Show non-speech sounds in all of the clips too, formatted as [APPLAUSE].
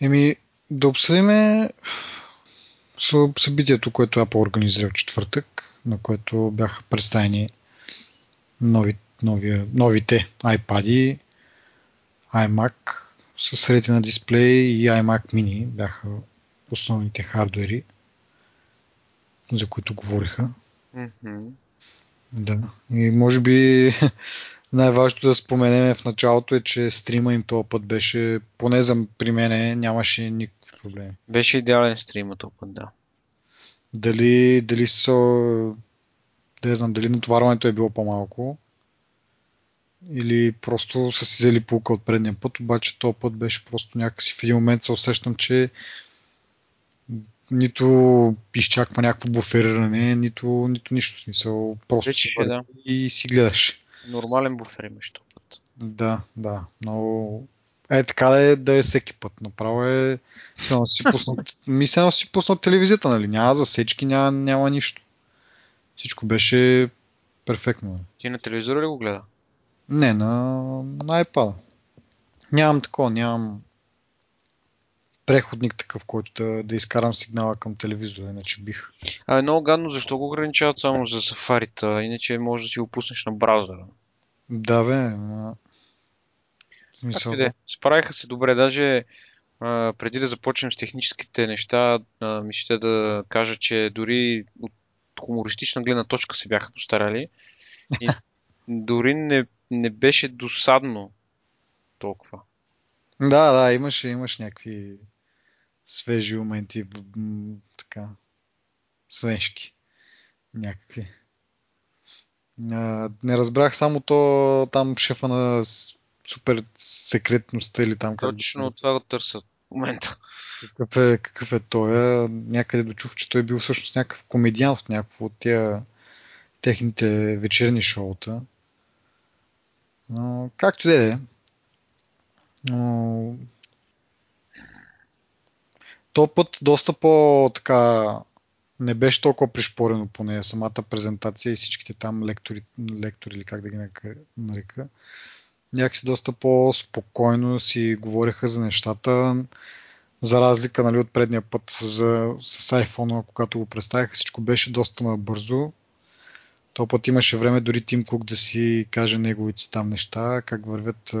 Еми, да обсъдиме събитието, което Apple организира в четвъртък, на което бяха представени нови, нови, новите iPad, iMac с Retina дисплей и iMac mini бяха основните хардвери, за които говориха. Mm-hmm. Да. И може би [LAUGHS] най-важното да споменем в началото е, че стрима им този път беше, поне за при мене, нямаше никакви проблеми. Беше идеален стрима този път, да. Дали, дали са да знам, дали натоварването е било по-малко или просто са си взели полка от предния път, обаче този път беше просто някакси в един момент се усещам, че нито изчаква някакво буфериране, нито, нито нищо смисъл. Просто Вече, си да. и си гледаш. Нормален буфер имаш този път. Да, да. Но е така да е, да е всеки път. Направо е. Само си ми пуснат телевизията, нали? Няма засечки, няма, няма нищо. Всичко беше перфектно. нали? Ти на телевизора ли го гледа? Не, на, на iPad. Нямам такова, нямам преходник такъв, който да, да изкарам сигнала към телевизора, иначе бих. А е много гадно, защо го ограничават само за сафарита, иначе може да си го пуснеш на браузъра. Да, бе, ма... Как и да е. Справиха се добре, даже а, преди да започнем с техническите неща, а, ми ще да кажа, че дори от хумористична гледна точка се бяха постарали. И [LAUGHS] дори не, не беше досадно толкова. Да, да, имаше, имаш някакви свежи моменти, така, свежки. Някакви. А, не разбрах само то там шефа на супер секретността или там Точно това го търсят в момента. какъв е, какъв е той. Някъде дочух, че той е бил всъщност някакъв комедиант от някакво от тия техните вечерни шоута. Но, както и да е. Но... То път доста по така не беше толкова пришпорено по нея самата презентация и всичките там лектори, лектори или как да ги нарека. Някакси доста по-спокойно си говореха за нещата, за разлика нали, от предния път за, с iPhone, когато го представяха, всичко беше доста набързо. То път имаше време дори Тим Кук да си каже неговите там неща, как вървят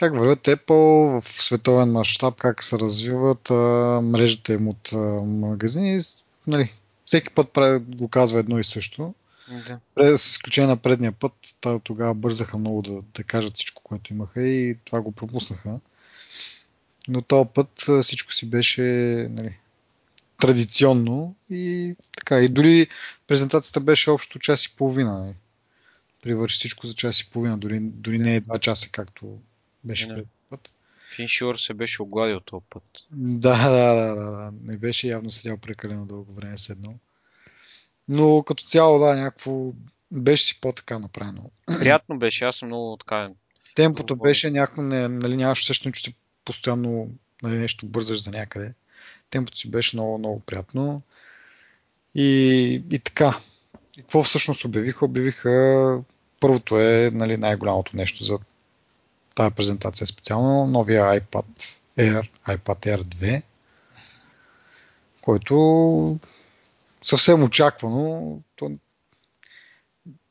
как вървят Apple в световен мащаб, как се развиват а, мрежата им от а, магазини. Нали, всеки път го казва едно и също. Да. С изключение на предния път, тогава бързаха много да, да кажат всичко, което имаха и това го пропуснаха. Но този път всичко си беше нали, традиционно и така. И дори презентацията беше общо час и половина. Нали. Привърши всичко за час и половина, дори, дори не е два часа, както беше Не. предния път. Финшор се беше огладил този път. Да, да, да, да, да. Не беше явно седял прекалено дълго време седнал. Но като цяло, да, някакво беше си по-така направено. Приятно беше, аз съм много така. Темпото Добре. беше някакво, не, нали, нямаш усещане, че постоянно нали, нещо бързаш за някъде. Темпото си беше много, много приятно. И, и така. И какво всъщност обявиха? Обявиха първото е нали, най-голямото нещо за тази презентация специално. Новия iPad Air, iPad Air 2, който съвсем очаквано. То,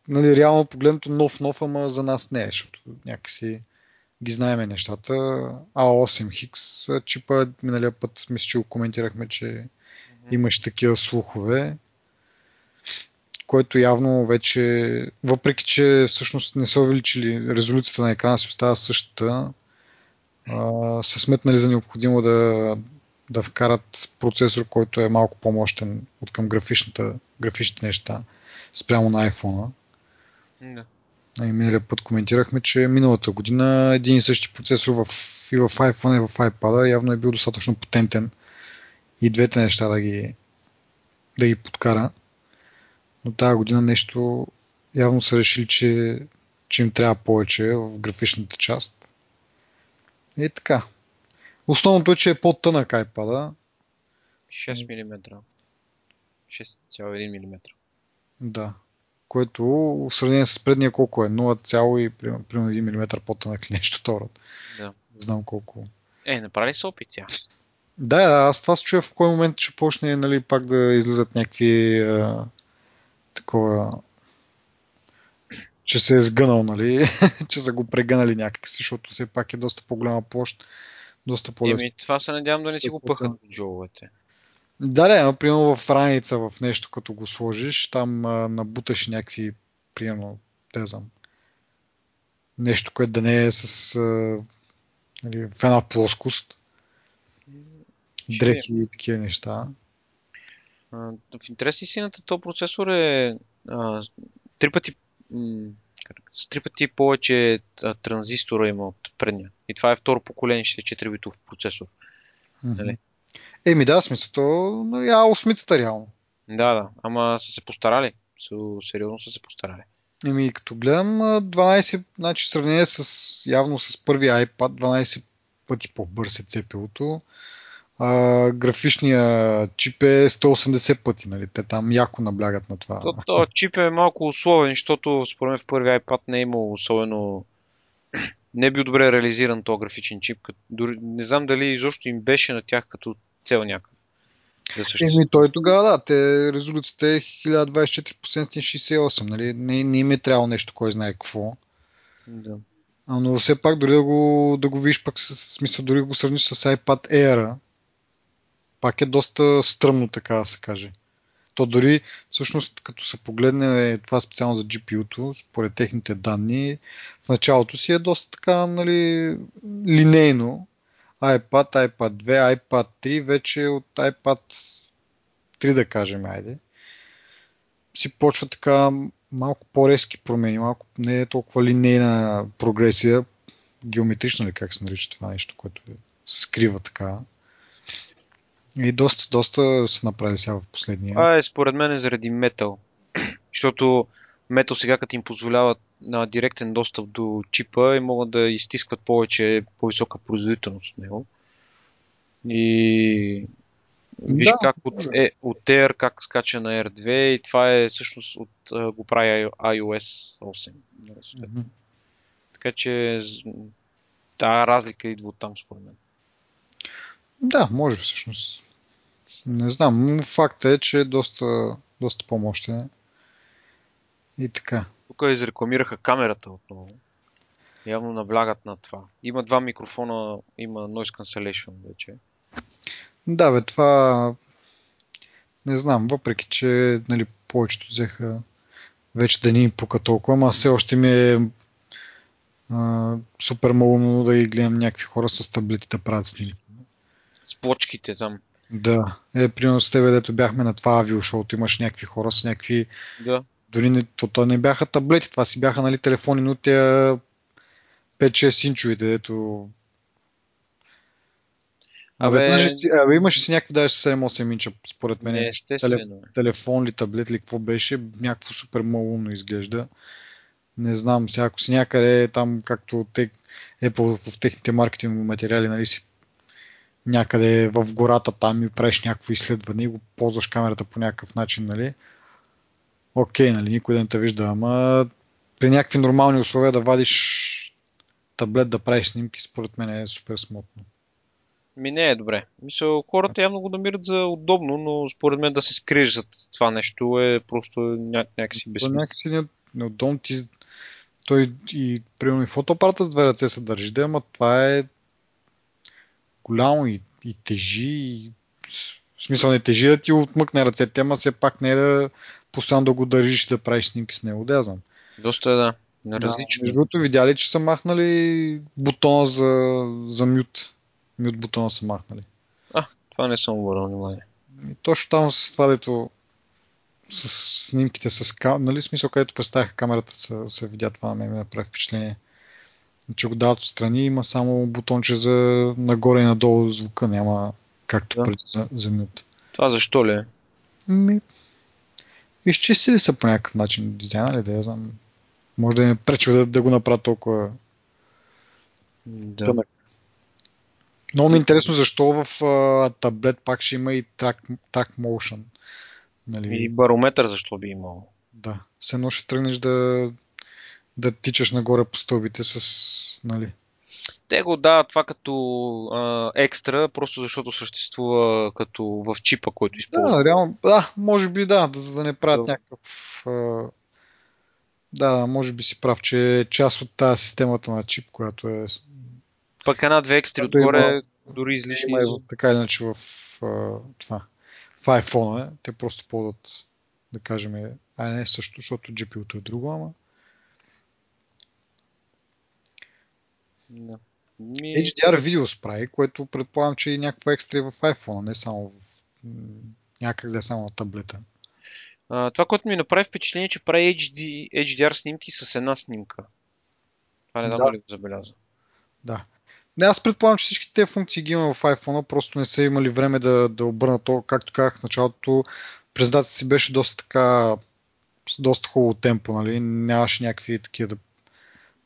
нали, реално погледнато нов, нов, ама за нас не е, защото някакси ги знаеме нещата. A8 Hix чипа, миналия път мисля, че го коментирахме, че имаш такива слухове, който явно вече, въпреки че всъщност не са увеличили резолюцията на екрана си остава същата, а, са сметнали за необходимо да, да вкарат процесор, който е малко по-мощен от към графичните неща спрямо на iPhone. Да. И миналия път коментирахме, че миналата година един и същи процесор в, и в iPhone и в iPad явно е бил достатъчно потентен и двете неща да ги, да ги подкара. Но тази година нещо явно са решили, че, че им трябва повече в графичната част. И така. Основното е, че е по-тънък iPad. 6 мм. 6,1 мм. Да. което в сравнение с предния колко е 0,1 мм по-тънък или нещо второ. Да. Не знам колко. Е, направи се опит тя. Да, да, аз това се чуя в кой момент ще почне нали, пак да излизат някакви а, такова че се е сгънал, нали? [LAUGHS] че са го прегънали някакси, защото все пак е доста по-голяма площ, доста по-лесно. Еми, това се надявам да не си го пъхат от джоловете. Да, да, но примерно в раница в нещо, като го сложиш, там а, набуташ някакви, примерно, те знам, нещо, което да не е с а, нали, в една плоскост. Дрехи и такива неща. А, в интерес истината, то процесор е а, три пъти с три пъти повече транзистора има от предния. И това е второ поколение, ще е 4 битов процесор. Mm-hmm. Нали? Еми да, смисъл, то нали, А8 реално. Да, да, ама са се постарали. Сериозно са се постарали. Еми, като гледам 12, значи в сравнение с, явно с първи iPad, 12 пъти по-бърз е CPU-то а, графичния чип е 180 пъти. Нали? Те там яко наблягат на това. То, то чип е малко условен, защото според мен в първи iPad не е имал особено не е бил добре реализиран този графичен чип. Като, дори, не знам дали изобщо им беше на тях като цел някакъв. Да Еми, той тогава, да, те, резолюцията е 1024 по 768, нали? Не, не им е трябвало нещо, кой знае какво. Да. Но все пак, дори да го, да го видиш, пак с смисъл, дори да го сравниш с iPad Air, пак е доста стръмно, така да се каже. То дори, всъщност, като се погледне това специално за GPU-то, според техните данни, в началото си е доста така, нали, линейно. iPad, iPad 2, iPad 3, вече от iPad 3 да кажем, айде, си почва така малко по-резки промени, малко не е толкова линейна прогресия, геометрична ли как се нарича това нещо, което скрива така. И доста, доста са направили сега в последния. Това е според мен е заради Metal. [CLEARS THROAT] Защото Metal сега като им позволяват на директен достъп до чипа и могат да изтискват повече по-висока производителност от него. И виж да, как от, е, от Air как скача на R2 и това е всъщност от, го прави iOS 8. Mm-hmm. Така че тази разлика идва от там според мен. Да, може всъщност. Не знам, но факт е, че е доста, доста по-мощен. И така. Тук изрекламираха камерата отново. Явно наблягат на това. Има два микрофона, има noise cancellation вече. Да, бе, това не знам, въпреки че нали, повечето взеха вече да ни им пука толкова, ама все още ми е а, супер малумно да ги гледам някакви хора с таблети да правят снимки с плочките там. Да. Е, примерно с тебе, дето бяхме на това авиошоуто, имаш някакви хора с някакви... Да. Дори не, то, то не бяха таблети, това си бяха нали, телефони, но тя 5-6 инчовите, дето Абе, Абе, абе имаше си някакви даже 7-8 инча, според мен. Не, естествено. Телефон ли, таблет ли, какво беше, някакво супер малумно изглежда. Не знам, сега ако си някъде там, както те, Apple в техните маркетингови материали, нали, си някъде в гората там и правиш някакво изследване и го ползваш камерата по някакъв начин, нали? Окей, нали, никой да не те вижда, ама при някакви нормални условия да вадиш таблет да правиш снимки, според мен е супер смотно. Ми не е добре. Мисля, хората явно го намират за удобно, но според мен да се скриеш за това нещо е просто ня- някакси безсмислено. Някакси неудобно ти... Той и, примерно и фотоапарата с две ръце се държи, да, ама това е голямо и, и тежи. И... В смисъл не тежи да ти отмъкне ръцете, ама все пак не е да постоянно да го държиш и да правиш снимки с него, да знам. Доста е да. Неразлично. Да, другото видяли, че са махнали бутона за, за мют. Мют бутона са махнали. А, това не съм обърнал внимание. И точно там с това, дето с снимките с камера, нали смисъл, където представяха камерата, се, се видя това, мен ми направи впечатление че го дават отстрани, има само бутонче за нагоре и надолу звука, няма както да. преди за, за мют. Това защо ли е? Ми, изчистили са по някакъв начин дизайна ли, да я знам. Може да ми пречи да, да го направя толкова да. Много ми е интересно защо в а, таблет пак ще има и track, track motion. Нали? И барометър защо би имал. Да. Все едно ще тръгнеш да, да тичаш нагоре по стълбите с, нали, те го дават това като а, екстра, просто защото съществува като в чипа, който използва. Да, реално, да, може би да, за да не правят да. някакъв... А, да, може би си прав, че е част от тази системата на чип, която е... Пък една-две екстри отгоре, има, дори излишни. Има, така иначе в а, това. В iPhone те просто ползват, да кажем, а не също, защото GPU-то е друго, ама... Да. Ми... HDR видео спрай, което предполагам, че е някаква екстра в iPhone, не само в... някъде е само на таблета. А, това, което ми направи впечатление, е, че прави HD, HDR снимки с една снимка. Това не знам да. ли го забеляза. Да. Не, аз предполагам, че всички тези функции ги има в iPhone, просто не са имали време да, да обърнат то, както казах в началото, през дата си беше доста така, с доста хубаво темпо, нали? Нямаше някакви такива да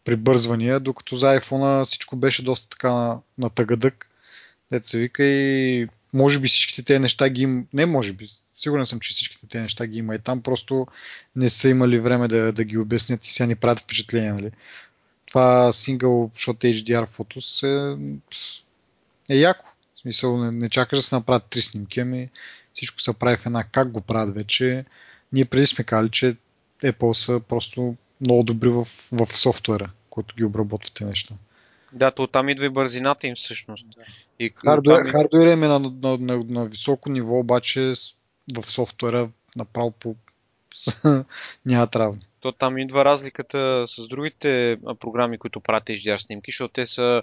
прибързвания, докато за iPhone всичко беше доста така на, на тъгъдък. Дет се вика и може би всичките тези неща ги има. Не може би, сигурен съм, че всичките тези неща ги има и там просто не са имали време да, да ги обяснят и сега ни правят впечатление. Нали? Това Single Shot HDR Photos е, е яко. В смисъл, не, не чакаш да се направят три снимки, ами всичко се прави в една. Как го правят вече? Ние преди сме казали, че Apple са просто много добри в, в софтуера, който ги обработва тези неща. Да, то там идва и бързината им всъщност. И, хардуер, там... хардуер е на, на, на, на високо ниво, обаче в софтуера направо по... [LAUGHS] няма травни. То там идва разликата с другите програми, които правят HDR снимки, защото те са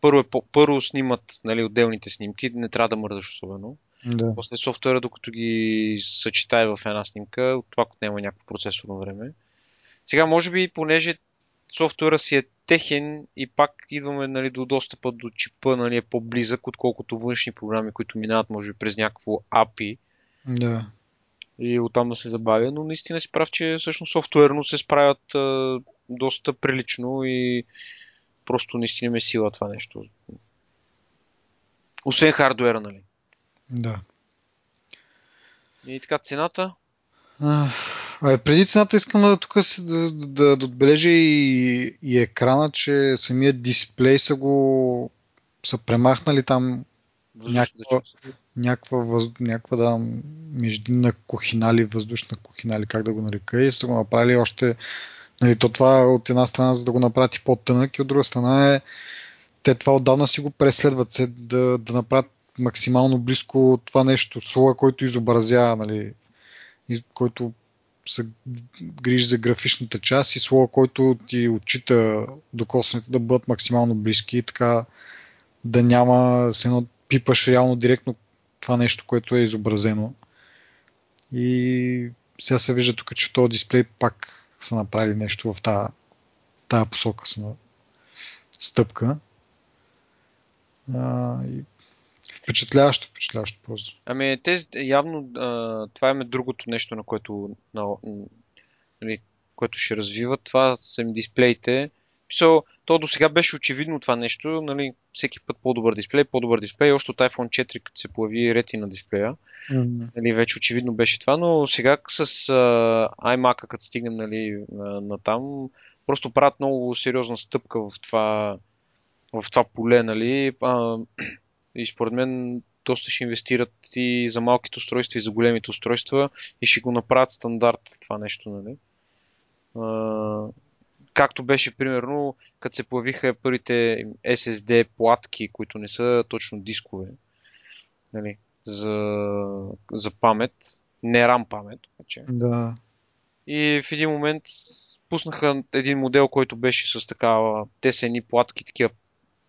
първо, е първо снимат нали, отделните снимки, не трябва да мърдаш особено. Да. После софтуера, докато ги съчетае в една снимка, това няма някакво процесорно време. Сега, може би, понеже софтуера си е техен и пак идваме нали, до достъпа до чипа нали, е по-близък, отколкото външни програми, които минават, може би, през някакво API. Да. И оттам да се забавя, но наистина си прав, че всъщност софтуерно се справят а, доста прилично и просто наистина ме сила това нещо. Освен хардуера, нали? Да. И така, цената? А, преди цената искам да тук да, да, отбележа и, и екрана, че самият дисплей са го са премахнали там някаква, някаква, въз, някаква да, междинна кухина или въздушна кухина или как да го нарека и са го направили още нали, то това от една страна за да го направят и по-тънък и от друга страна е те това отдавна си го преследват се да, да направят максимално близко това нещо, слоя, който изобразява, нали, който се грижи за графичната част и слоя, който ти отчита докосването да бъдат максимално близки и така да няма се едно пипаш реално директно това нещо, което е изобразено. И сега се вижда тук, че този дисплей пак са направили нещо в тази, тази посока са на стъпка. А, и Впечатляващо, впечатляващо просто. Ами, те явно а, това е другото нещо, на което, на, нали, което ще развиват. Това са им дисплеите. So, то до сега беше очевидно това нещо, нали, всеки път по-добър дисплей, по-добър дисплей, още от iPhone 4, като се появи рети на дисплея, mm-hmm. нали, вече очевидно беше това, но сега с uh, iMac, като стигнем нали, на, на там, просто правят много сериозна стъпка в това, в това поле, нали, uh, и според мен доста ще инвестират и за малките устройства и за големите устройства и ще го направят стандарт това нещо, нали? А, както беше примерно, като се появиха първите SSD платки, които не са точно дискове, нали? За, за памет, не RAM памет, обаче. Да. И в един момент пуснаха един модел, който беше с такава тесени платки, такива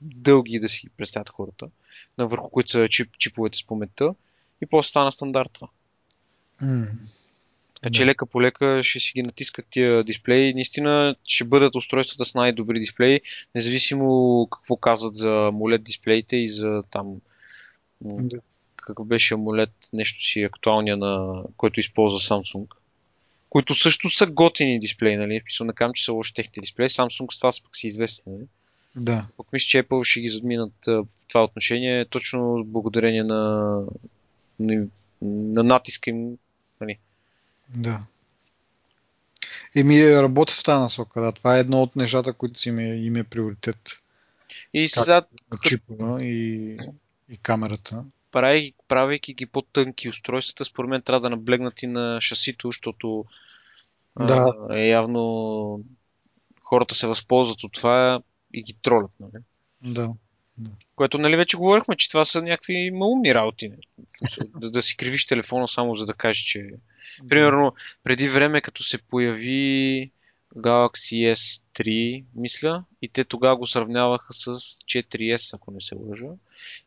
дълги да си представят хората на върху които са чип, чиповете с паметта и после стана стандарт това. Mm. Така че лека по лека ще си ги натискат тия дисплеи. Наистина ще бъдат устройствата с най-добри дисплеи, независимо какво казват за AMOLED дисплеите и за там какъв беше AMOLED, нещо си актуалния, на който използва Samsung. Които също са готини дисплеи, нали? Писал на кам, че са лоши техните дисплеи. Samsung с това пък си известни, нали? Да. Пък мисля, че Apple ще ги задминат в това отношение, точно благодарение на, на, на натиска им. Нали. Да. Еми, работят в тази насока, да. Това е едно от нещата, които си ми, им е приоритет. И сега... Чипа и, и камерата. Правейки, правейки ги по-тънки устройствата, според мен трябва да наблегнат и на шасито, защото да. а, е явно хората се възползват от това и ги тролят. Нали? Да. Което, нали, вече говорихме, че това са някакви малумни работи. Да, да си кривиш телефона само за да кажеш, че... Примерно, преди време, като се появи Galaxy S3, мисля, и те тогава го сравняваха с 4S, ако не се лъжа.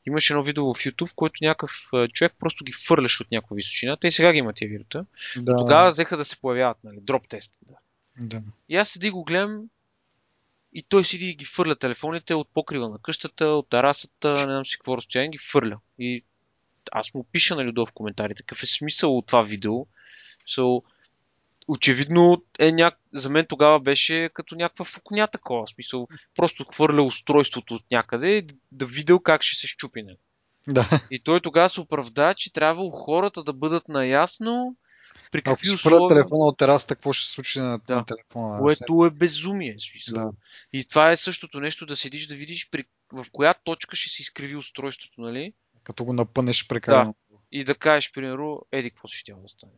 Имаше едно видео в YouTube, в което някакъв човек просто ги фърляш от някаква височина. Те и сега ги имат тия вирута. Да. Тогава взеха да се появяват, нали, дроп тест. Да. да. И аз седи го гледам и той седи и ги фърля телефоните от покрива на къщата, от терасата, не знам си какво разстояние, ги фърля. И аз му пиша нали, долу в коментарите какъв е смисъл от това видео. So, очевидно е ня... за мен тогава беше като някаква фукня такова. Смисъл, просто хвърля устройството от някъде и да видел как ще се щупи. Не. Да. И той тогава се оправда, че трябва хората да бъдат наясно при какви Ако условия... телефона от терасата, какво ще се случи на, да. на телефона? Което е безумие. Да. И това е същото нещо да седиш да видиш при... в коя точка ще се изкриви устройството, нали? Като го напънеш прекалено. Да. И да кажеш, примерно, еди, какво ще да стане.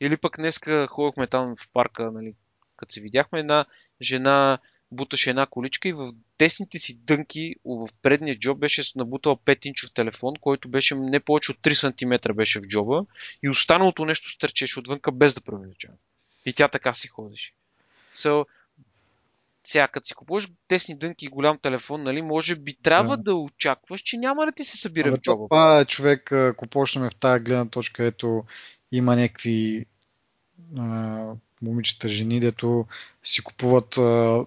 Или пък днеска ходихме там в парка, нали, като се видяхме, една жена буташе една количка и в десните си дънки в предния джоб беше набутал 5-инчов телефон, който беше не повече от 3 см беше в джоба и останалото нещо стърчеше отвънка без да преувеличава. И тя така си ходеше. So, сега, като си купуваш тесни дънки и голям телефон, нали, може би трябва да, да очакваш, че няма да ти се събира а, в джоба. Това е човек, ако почнем в тази гледна точка, ето има някакви а, момичета, жени, дето си купуват а,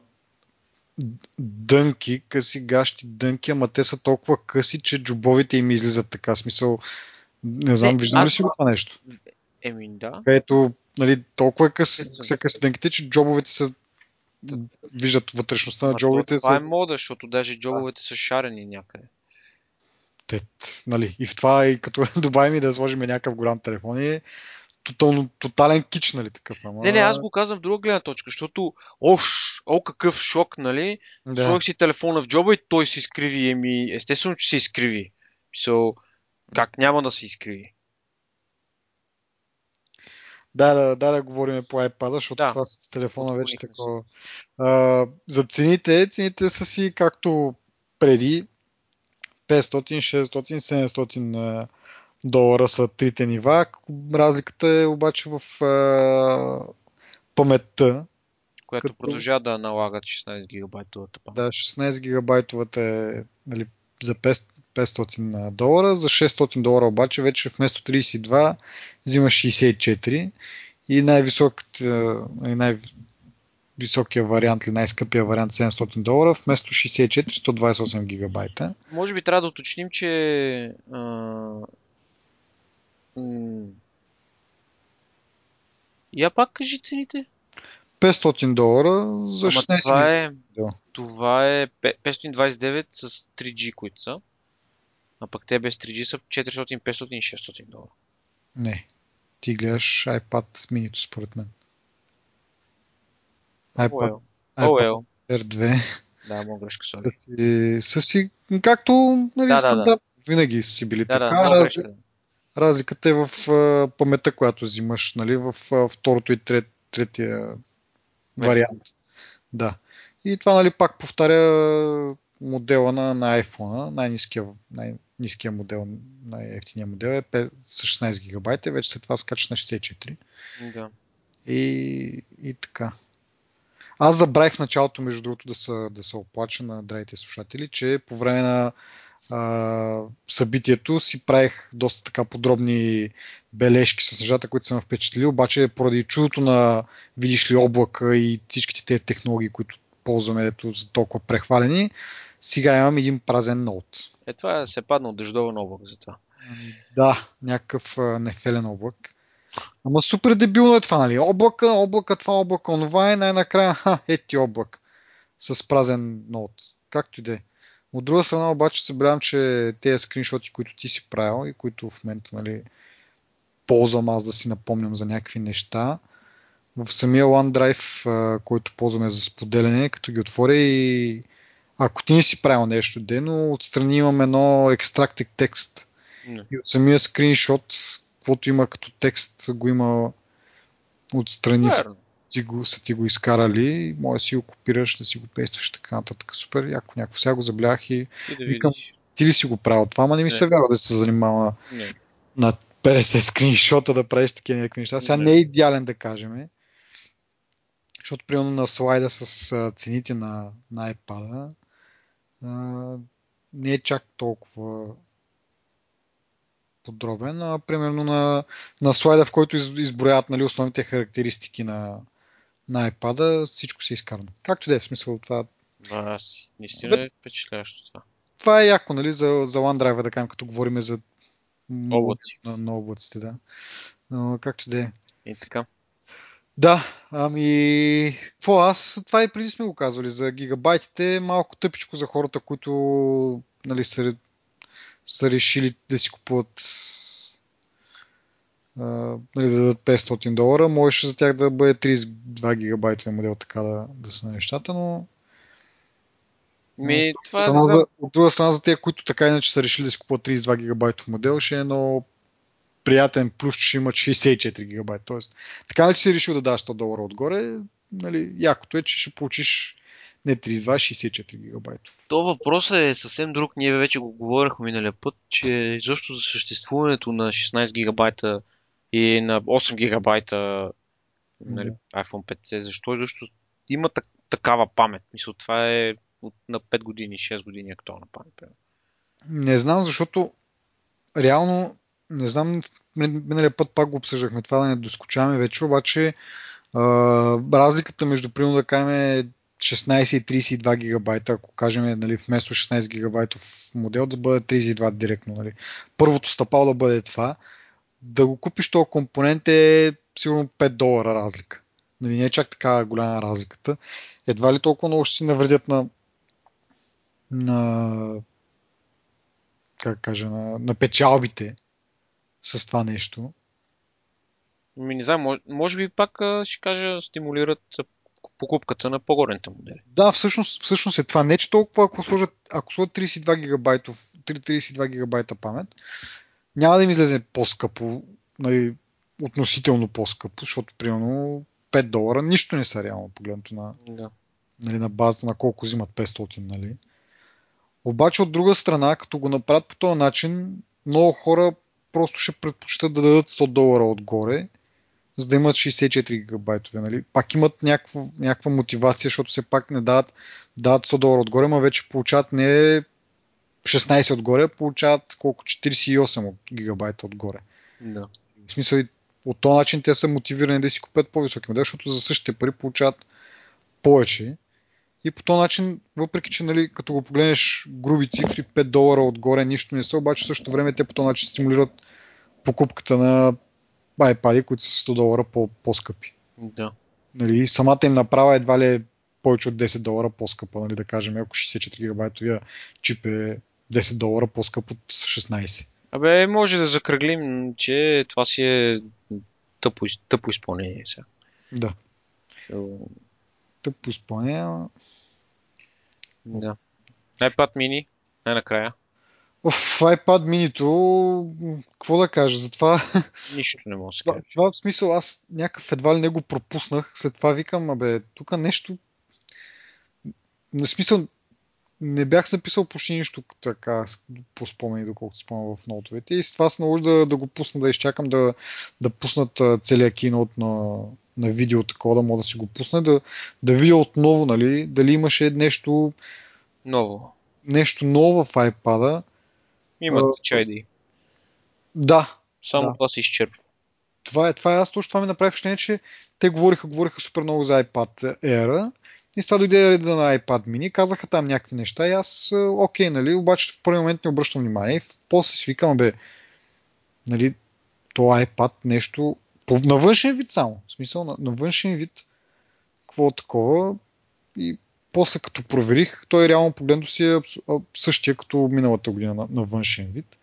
дънки, къси гащи дънки, ама те са толкова къси, че джобовите им излизат така. Смисъл, не знам, виждам ли си това нещо? Еми, да. Където, нали, толкова е къси, са къси дънките, че джобовете са виждат вътрешността на джобовете. Това са... е мода, защото даже джобовете са шарени някъде. Те, нали, и в това, и като [LAUGHS] добавим и да сложим някакъв голям телефон, е тотално, тотален кич, нали, такъв. Ама... Не, не, аз го казвам в друга гледна точка, защото ош, о, какъв шок, нали? Да. Сложих си телефона в джоба и той се изкриви. Еми, естествено, че се изкриви. So, как няма да се изкриви? Да, да, да, да говорим по iPad, защото да. това с телефона вече такова. А, за цените, цените са си както преди 500, 600, 700 долара са трите нива. Разликата е обаче в а, паметта. Която като... продължава да налага 16 гигабайтовата памет. Да, 16 гигабайтовата е нали, за 500 долара. За 600 долара обаче вече вместо 32 взима 64 и най-високата, най-високия вариант или най-скъпия вариант 700 долара, вместо 64 128 гигабайта. Може би трябва да уточним, че а... Я пак кажи цените. 500 долара за 16 това е, това е 529 с 3G, които са. А пък те без 3G са 400, 500 и 600 долара. Не. Ти гледаш iPad mini според мен. iPad, oh, iPad oh, R2. Да, мога грешка, сори. И са си, както нали, да, да, да. винаги си били да, така. Да, Разли... Разликата е в паметта, която взимаш, нали, в второто и трет, третия вариант. Да. И това, нали, пак повтаря модела на, на iPhone, най-низкия, най-низкия модел, най-ефтиния модел е с 16 гигабайта, вече след това скача на 64. Да. И, и така. Аз забравих в началото, между другото, да се, да се оплача на драгите слушатели, че по време на а, събитието си правих доста така подробни бележки с нещата, които съм впечатлил, обаче поради чудото на видиш ли облака и всичките тези технологии, които ползваме ето, за толкова прехвалени, сега имам един празен ноут. Е, това е се паднал дъждовен облак за това. Да, някакъв нефелен облак. Ама супер дебилно е това, нали? Облака, облака, това облака, онова е най-накрая, ха, ети облак. С празен ноут. Както и да е. От друга страна обаче събирам, че тези скриншоти, които ти си правил и които в момента нали, ползвам аз да си напомням за някакви неща, в самия OneDrive, който ползваме за споделяне, като ги отворя и ако ти не си правил нещо дено, отстрани имам едно extracted текст. И от самия скриншот, каквото има като текст, го има отстрани. Верно. Ти го, са ти го изкарали, може да си го копираш, да си го пействаш така нататък. Супер, яко някакво. Сега го заблях и И да Викам, ти ли си го правил това, ама не ми Не. се вярва да се занимава Не. на 50 скриншота да правиш такива някакви неща. Сега Не. не е идеален да кажем, защото примерно на слайда с цените на, на iPad не е чак толкова подробен, а примерно на, на слайда, в който из, изброяват нали, основните характеристики на, на iPad, всичко се е изкарано. Както да е, в смисъл това, Да. Наистина е впечатляващо това. това е яко, нали, за, за OneDrive, да кажем, като говорим за Облаци. На, на облаците, да. Но, както да е. И така. Да, ами, какво аз, това и преди сме го казвали, за гигабайтите, малко тъпичко за хората, които нали, са, са решили да си купуват нали, да дадат 500 долара, можеше за тях да бъде 32 гигабайтовия модел, така да, да са нещата, но Ми, това е, страна, да, за- от друга страна за тези, които така иначе са решили да си купуват 32 гигабайтов модел, ще е много приятен плюс, че имат 64 гигабайта. Тоест, така ли че си решил да даш 100 долара отгоре, нали, якото е, че ще получиш не 32, а 64 гигабайтов. То въпросът е съвсем друг. Ние вече го говорихме миналия път, че защо за съществуването на 16 гигабайта и на 8 гигабайта нали, iPhone 5C, защо? Защо има так- такава памет. Мисля, това е от, на 5 години, 6 години актуална памет. примерно. Не знам, защото реално, не знам, мин- миналия път пак го обсъждахме, това да не доскочаваме вече, обаче а, разликата между, примерно да кажем, 16 и 32 гигабайта, ако кажем, нали, вместо 16 гигабайтов модел да бъде 32 директно. Нали. Първото стъпало да бъде това. Да го купиш този компонент е сигурно 5 долара разлика. Нали, не е чак така голяма разликата. Едва ли толкова много ще си навредят на, на как кажа, на, на печалбите с това нещо. Ми не знам, може, може би пак ще кажа стимулират покупката на по-горните модели. Да, всъщност, всъщност е това. Не, че толкова, ако сложат, ако сложат 32 гигабайтов, 32 гигабайта памет, няма да им излезе по-скъпо, нали, относително по-скъпо, защото примерно 5 долара нищо не са реално погледнато на, Да. нали, на базата на колко взимат 500. Нали. Обаче от друга страна, като го направят по този начин, много хора просто ще предпочитат да дадат 100 долара отгоре, за да имат 64 гигабайтове. Нали? Пак имат някаква, някаква мотивация, защото все пак не дават, дават 100 долара отгоре, но вече получават не 16 отгоре, получават колко 48 от- гигабайта отгоре. да. В смисъл, и от този начин те са мотивирани да си купят по-високи модели, защото за същите пари получават повече. И по този начин, въпреки че нали, като го погледнеш груби цифри, 5 долара отгоре нищо не са, обаче в същото време те по този начин стимулират покупката на iPad, които са 100 долара по- по-скъпи. да. Нали, самата им направа едва ли е повече от 10 долара по-скъпа, нали, да кажем, ако 64 гигабайтовия чип е 10 долара по-скъп от 16. Абе, може да закръглим, че това си е тъпо, тъпо изпълнение сега. Да, тъпо изпълнение. Да. iPad mini, най-накрая. В iPad mini какво да кажа, затова [LAUGHS] Нищо не мога да Това, каже. това в смисъл аз някакъв едва ли не го пропуснах. След това викам, абе, тук нещо... На смисъл, не бях записал почти нищо така по спомени, доколкото спомням в ноутовете. И с това се наложи да, да го пусна, да изчакам да, да пуснат целият кинот на, на видео, такова да мога да си го пусна, да, да видя отново, нали, дали имаше нещо, Ново. нещо ново в iPad. Има Touch. Да, Само да. това се изчерпва. това е, това е аз точно това ми направи впечатление, че те говориха, говориха супер много за iPad Air и с това дойде реда на iPad mini, казаха там някакви неща и аз е, окей, нали, обаче в първи момент не обръщам внимание и после си викам, бе, нали, то iPad нещо, по, на външен вид само, в смисъл на, на външен вид, какво такова и после като проверих, той реално погледнато си е същия като миналата година на, на външен вид.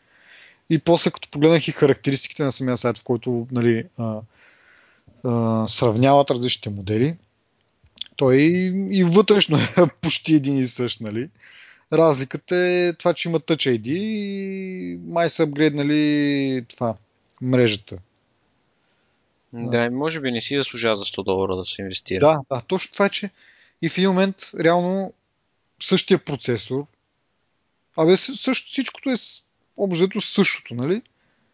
И после като погледнах и характеристиките на самия сайт, в който нали, а, а, сравняват различните модели. Той и вътрешно е [LAUGHS] почти един и същ, нали? Разликата е това, че има Touch ID и май са апгрейднали това, мрежата. Да, може би не си заслужава за 100 долара да се инвестира. Да, да, точно това е, че и в един момент реално същия процесор, абе също, всичкото е обжето същото, нали?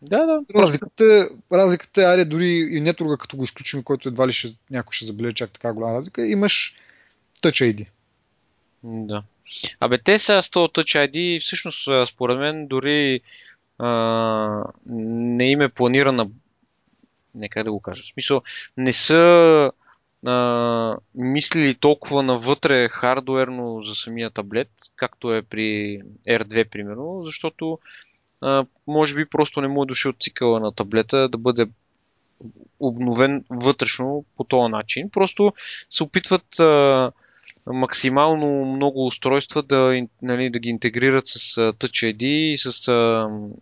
Да, да. Разликата, е, разликата е, аре, дори и нетруга, като го изключим, който едва ли ще, някой ще забележи чак така голяма разлика, имаш Touch ID. Да. Абе, те са с този Touch ID, всъщност, според мен, дори а, не им е планирана нека да го кажа. В смисъл, не са а, мислили толкова навътре хардуерно за самия таблет, както е при R2, примерно, защото а, може би просто не му е дошъл цикъла на таблета да бъде обновен вътрешно по този начин. Просто се опитват а, максимално много устройства да, нали, да ги интегрират с Touch ID и с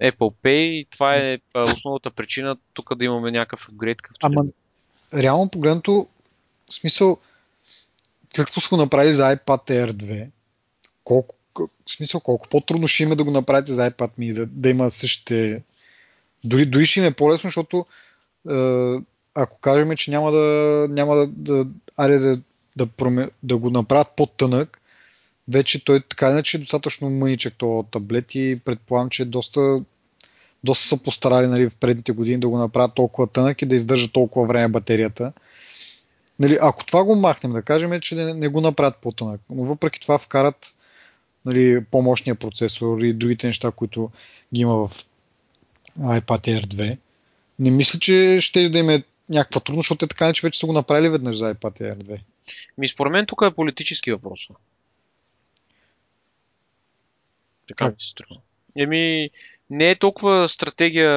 Apple Pay и това е основната причина тук да имаме някакъв апгрейд. Ама, реално погледнато, в смисъл, след като са го направили за iPad Air 2, колко, в смисъл, колко по-трудно ще има да го направите за iPad mini, да, да има същите... Дори, дори ще им е по-лесно, защото е, ако кажем, че няма да, няма да, да, аре да да, проме, да го направят по-тънък, вече той така иначе е достатъчно мъничък този таблет и предполагам, че доста, доста са постарали нали, в предните години да го направят толкова тънък и да издържа толкова време батерията. Нали, ако това го махнем, да кажем, е, че не, не го направят по-тънък, но въпреки това вкарат нали, по-мощния процесор и другите неща, които ги има в iPad Air 2, не мисля, че ще да има някаква трудност, защото те така че вече са го направили веднъж за iPad Air 2. Ми според мен тук е политически въпрос. Така ми се струва. Еми, не е толкова стратегия,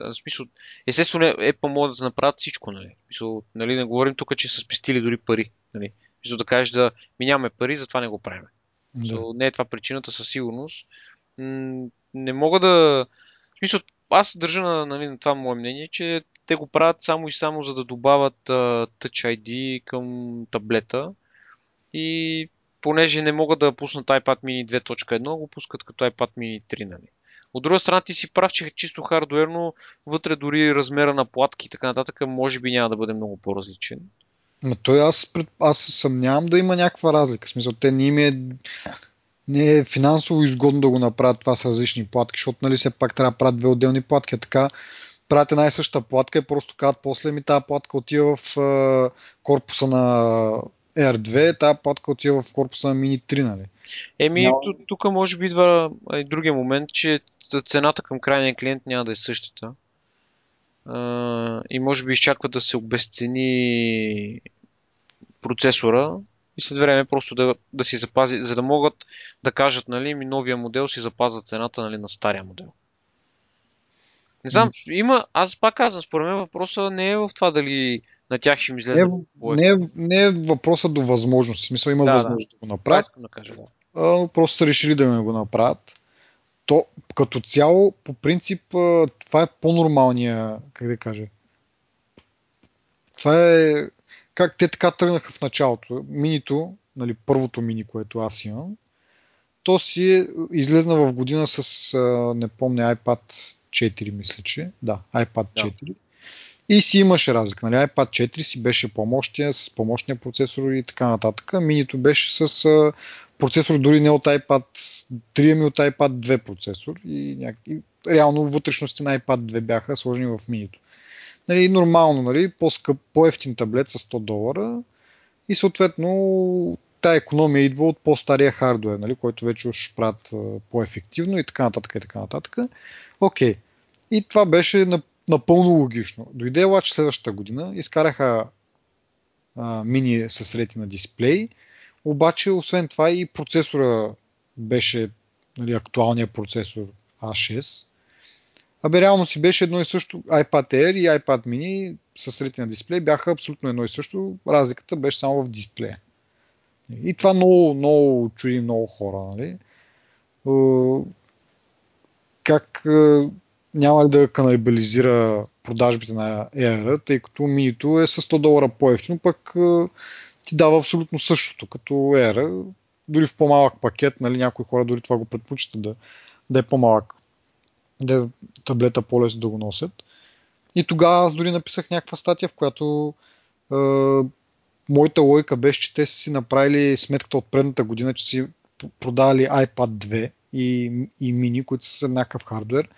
в смисъл, естествено Apple могат да направят всичко, нали? Смисъл, нали, не говорим тук, че са спестили дори пари, нали? Смисъл да кажеш да ми нямаме пари, затова не го правим. Да. не е това причината със сигурност. не мога да... Смисъл, аз държа на, нали, на това мое мнение, че те го правят само и само за да добавят uh, Touch ID към таблета и понеже не могат да пуснат iPad mini 2.1, го пускат като iPad mini 3. Нали. От друга страна ти си прав, че чисто хардуерно, вътре дори размера на платки и така нататък, може би няма да бъде много по-различен. Но той аз, аз съмнявам да има някаква разлика. В смисъл, те не им е, не е финансово изгодно да го направят това с различни платки, защото нали все пак трябва да правят две отделни платки. така правят една и съща платка и просто казват после ми тази платка отива в а, корпуса на R2, тази платка отива в корпуса на Mini 3, нали? Еми, Но... тук може би идва и другия момент, че цената към крайния клиент няма да е същата. И може би изчакват да се обесцени процесора и след време просто да, да си запази, за да могат да кажат, нали, ми новия модел си запазва цената нали, на стария модел. Не знам, има, аз пак казвам, според мен въпросът не е в това дали на тях ще им излезе. Не, не, е, не е въпросът до възможност. В смисъл има да, възможност да, да го направят. Да, кажа, да. А, просто са решили да ме го направят. То, като цяло, по принцип, това е по-нормалния, как да кажа. Това е как те така тръгнаха в началото. Минито, нали, първото мини, което аз имам, то си е излезна в година с, не помня, iPad 4, мисля, че. Да, iPad 4. Да. И си имаше разлика. Нали? iPad 4 си беше по-мощния, с по-мощния процесор и така нататък. Минито беше с процесор дори не от iPad 3, ами от iPad 2 процесор. И, няк... и реално вътрешности на iPad 2 бяха сложени в минито. Нали, нормално, нали, по-скъп, по-ефтин таблет с 100 долара и съответно тая економия идва от по-стария хардуер, нали, който вече ще правят по-ефективно и така нататък и така нататък. Окей. Okay. И това беше напълно логично. Дойде обаче следващата година, изкараха а, мини с ретина дисплей, обаче освен това и процесора беше нали, актуалният процесор A6. Абе реално си беше едно и също iPad Air и iPad mini с ретина дисплей бяха абсолютно едно и също. Разликата беше само в дисплея. И това много, много чуди много хора. Нали? Как няма ли да каналибализира продажбите на Air, тъй като минито е с 100 долара по-ефтино, пък ти дава абсолютно същото, като Air. Дори в по-малък пакет, нали, някои хора дори това го предпочитат да, да е по-малък, да е таблета по-лесно да го носят. И тогава аз дори написах някаква статия, в която е, моята логика беше, че те са си направили сметката от предната година, че си продавали iPad 2 и, и мини, които са с еднакъв хардвер.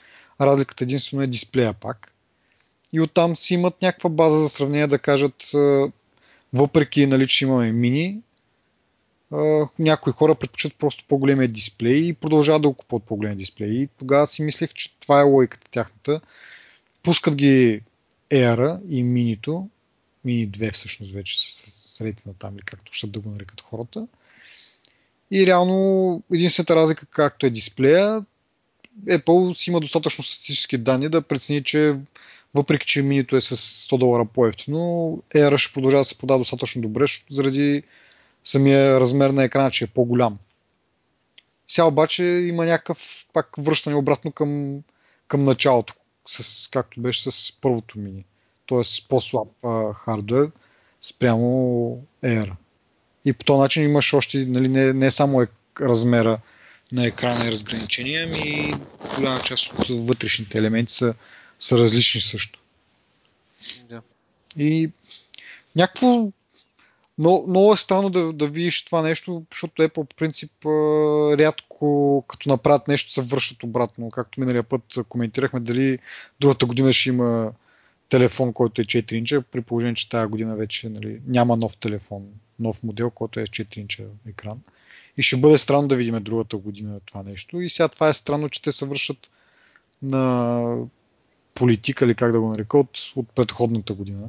Разликата единствено е дисплея пак. И оттам си имат някаква база за сравнение да кажат, въпреки нали, че имаме мини, някои хора предпочитат просто по-големия дисплей и продължават да го купуват по-големия дисплей. И тогава си мислех, че това е логиката тяхната. Пускат ги Air и минито, мини 2 всъщност вече с рейтинга там или както ще да го нарекат хората. И реално единствената разлика както е дисплея, Apple си има достатъчно статистически данни да прецени, че въпреки, че минито е с 100 долара по-ефтино, Air ще продължава да се подава достатъчно добре, заради самия размер на екрана, че е по-голям. Сега обаче има някакъв пак връщане обратно към, към началото, с, както беше с първото мини. Тоест по-слаб а, хардвер спрямо Air. И по този начин имаш още, нали, не, не само е размера на екрана и разграничения, ами голяма част от вътрешните елементи са, са различни също. Да. И някакво но, много е странно да, да видиш това нещо, защото Apple по принцип рядко като направят нещо се връщат обратно. Както миналия път коментирахме дали другата година ще има телефон, който е 4 инча, при положение, че тази година вече нали, няма нов телефон, нов модел, който е 4 инча екран. И ще бъде странно да видим другата година това нещо. И сега това е странно, че те се връщат на политика, или как да го нарека, от, от предходната година.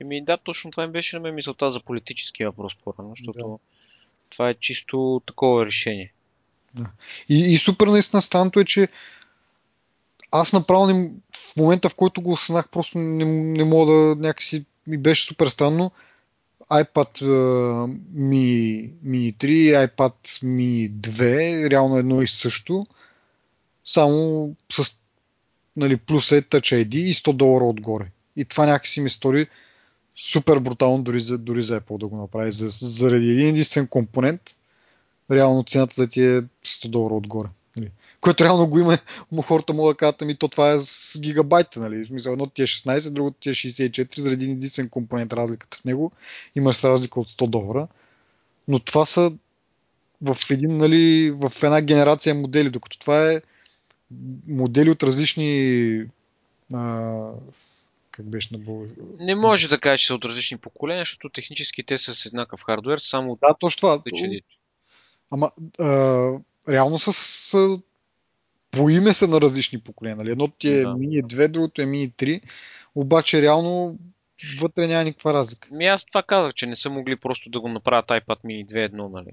Еми да, точно това им беше на мен мисълта за политически въпрос по-рано, защото да. това е чисто такова решение. Да. И, и супер наистина странното е, че аз направо не, в момента, в който го осъзнах, просто не, не мога да някакси ми беше супер странно. iPad uh, Mi, Mi 3, iPad Mi 2, реално едно и също, само с нали, плюс е Touch ID и 100 долара отгоре. И това някакси ми стори супер брутално дори за, дори за Apple да го направи. За, заради един единствен компонент, реално цената да ти е 100 долара отгоре. Нали? Което реално го има, му хората могат да кажат, ами то това е с гигабайта, нали? В смисъл, едното ти е 16, другото ти е 64, заради един единствен компонент разликата в него. Имаш разлика от 100 долара. Но това са в, един, нали, в една генерация модели, докато това е модели от различни а, как беше на български. Не може да кажеш, че са от различни поколения, защото технически те са с еднакъв хардвер, само да, точно това. Ама а, реално са, с, по име са на различни поколения. Нали? Едното ти е да. Mini 2, другото е Mini 3, обаче реално вътре няма никаква разлика. Ми аз това казах, че не са могли просто да го направят iPad Mini 2.1, нали?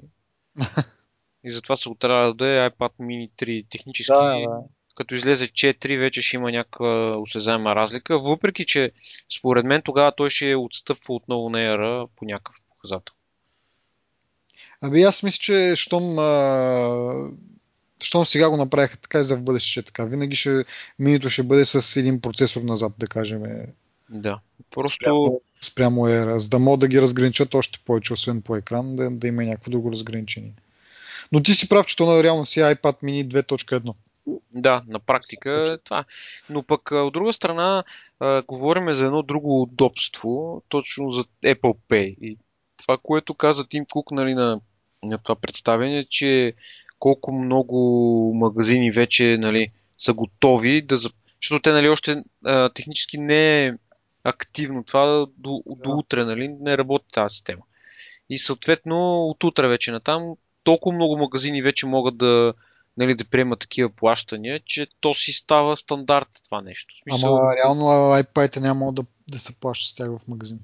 [LAUGHS] И затова се трябва да е iPad Mini 3 технически. Да, да като излезе 4, вече ще има някаква осезаема разлика, въпреки че според мен тогава той ще отстъпва отново на ера по някакъв показател. Аби аз мисля, че щом, а, щом сега го направиха така и за в бъдеще ще така. Винаги ще, минито ще бъде с един процесор назад, да кажем. Да. Просто... Спрямо, спрямо ера, за да могат да ги разграничат още повече, освен по екран, да, да има някакво друго разграничение. Но ти си прав, че то на реално си iPad mini 2.1. Да, на практика е това. Но пък от друга страна а, говорим за едно друго удобство, точно за Apple Pay. И това, което каза Тим Кук нали, на, на това представяне, че колко много магазини вече нали, са готови да защото те нали, още а, технически не е активно това до, да. до утре нали, не работи тази система. И съответно от утре вече натам толкова много магазини вече могат да, нали, да приема такива плащания, че то си става стандарт това нещо. Смисъл... Ама реално iPad няма да, да се плаща с тях в магазин.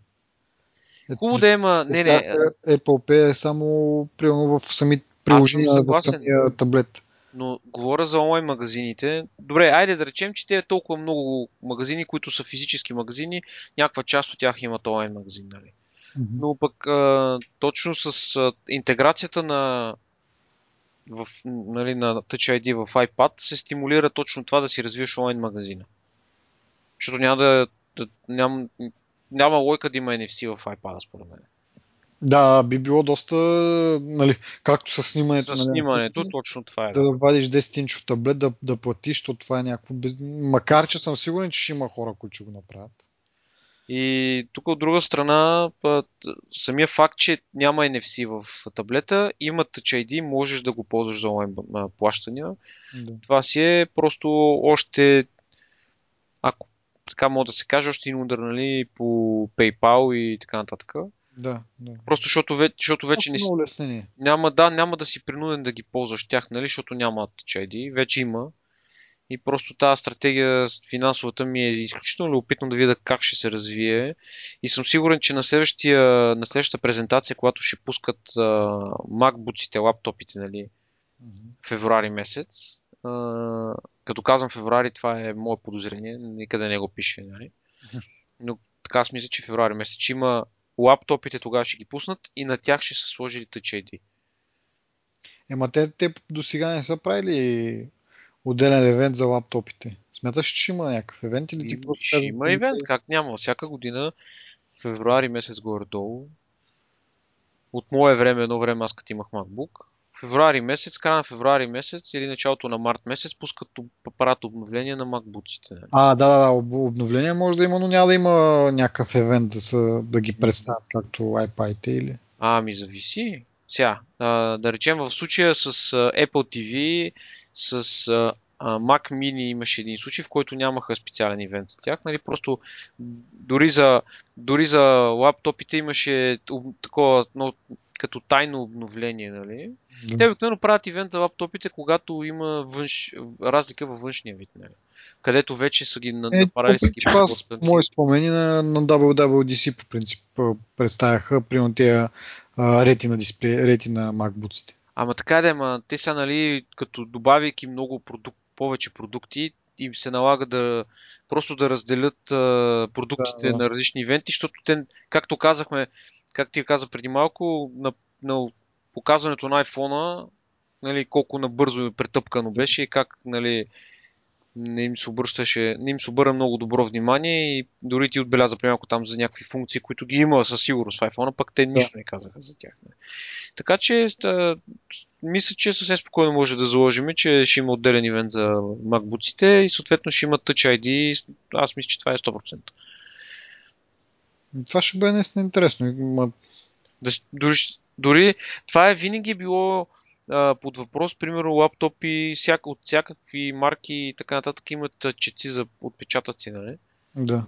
Хубаво да има. Не, не. Apple Pay е само примерно в сами приложения на самия таблет. Но говоря за онлайн магазините. Добре, айде да речем, че те е толкова много магазини, които са физически магазини, някаква част от тях имат онлайн магазин. Нали? Но пък а, точно с а, интеграцията на в, нали, на Touch ID в iPad се стимулира точно това да си развиеш онлайн магазина. Защото няма да, да няма, няма лойка да има NFC в iPad, според мен. Да, би било доста, нали, както с снимането. С снимането, нали, точно това е. Да, да вадиш 10 инчов таблет, да, да платиш, то това е някакво... Макар, че съм сигурен, че ще има хора, които ще го направят. И тук от друга страна, път, самия факт, че няма NFC в таблета, има Touch ID, можеш да го ползваш за онлайн плащания. Да. Това си е просто още, ако така мога да се каже, още един удар нали, по PayPal и така нататък. Да, да. Просто защото, вече, защото вече не си, няма, да, няма да си принуден да ги ползваш тях, нали, защото няма Touch ID. Вече има. И просто тази стратегия финансовата ми е изключително любопитно да видя как ще се развие. И съм сигурен, че на, следващия, на следващата презентация, когато ще пускат MacBook-ите, лаптопите, нали, mm-hmm. февруари месец, uh, като казвам февруари, това е мое подозрение, никъде не го пише, нали? Но така аз мисля, че февруари месец ще има лаптопите тогава ще ги пуснат и на тях ще са сложили Touch ID. Ема те, те до сега не са правили отделен евент за лаптопите. Смяташ, че има някакъв евент или ти просто Ще има евент, как няма. Всяка година, февруари месец горе-долу, от мое време, едно време аз като имах MacBook, февруари месец, края на февруари месец или началото на март месец пускат апарат обновление на MacBook-ите. Нали? А, да, да, да, обновление може да има, но няма да има някакъв евент да, са, да ги представят както iPad или. А, ми зависи. Сега, да, да речем в случая с Apple TV, с Mac Mini имаше един случай, в който нямаха специален ивент за тях. Нали? Просто дори за, дори за лаптопите имаше такова но, като тайно обновление. Нали? Да. Те обикновено правят ивент за лаптопите, когато има външ, разлика във външния вид. Нали? Където вече са ги е, направили с ги Мои спомени на, на WWDC по принцип представяха при тия рети на дисплей, рети на MacBook-ите. Ама така да, ама те са, нали, като добавяйки много продук, повече продукти, им се налага да просто да разделят а, продуктите да, да. на различни ивенти, защото те, както казахме, как ти каза преди малко, на, на показването на iPhone, нали, колко набързо и претъпкано беше и как нали, не им се обръщаше, не им се обърна много добро внимание и дори ти отбеляза примерно там за някакви функции, които ги има със сигурност в iPhone, пък те нищо да. не казаха за тях. Не. Така че да, мисля, че съвсем спокойно може да заложим, че ще има отделен ивент за MacBook-ите и съответно ще има Touch ID. Аз мисля, че това е 100%. Това ще бъде наистина интересно. Да, дори, дори това е винаги било а, под въпрос, примерно лаптопи всяка, от всякакви марки и така нататък имат чеци за отпечатъци, нали? Да.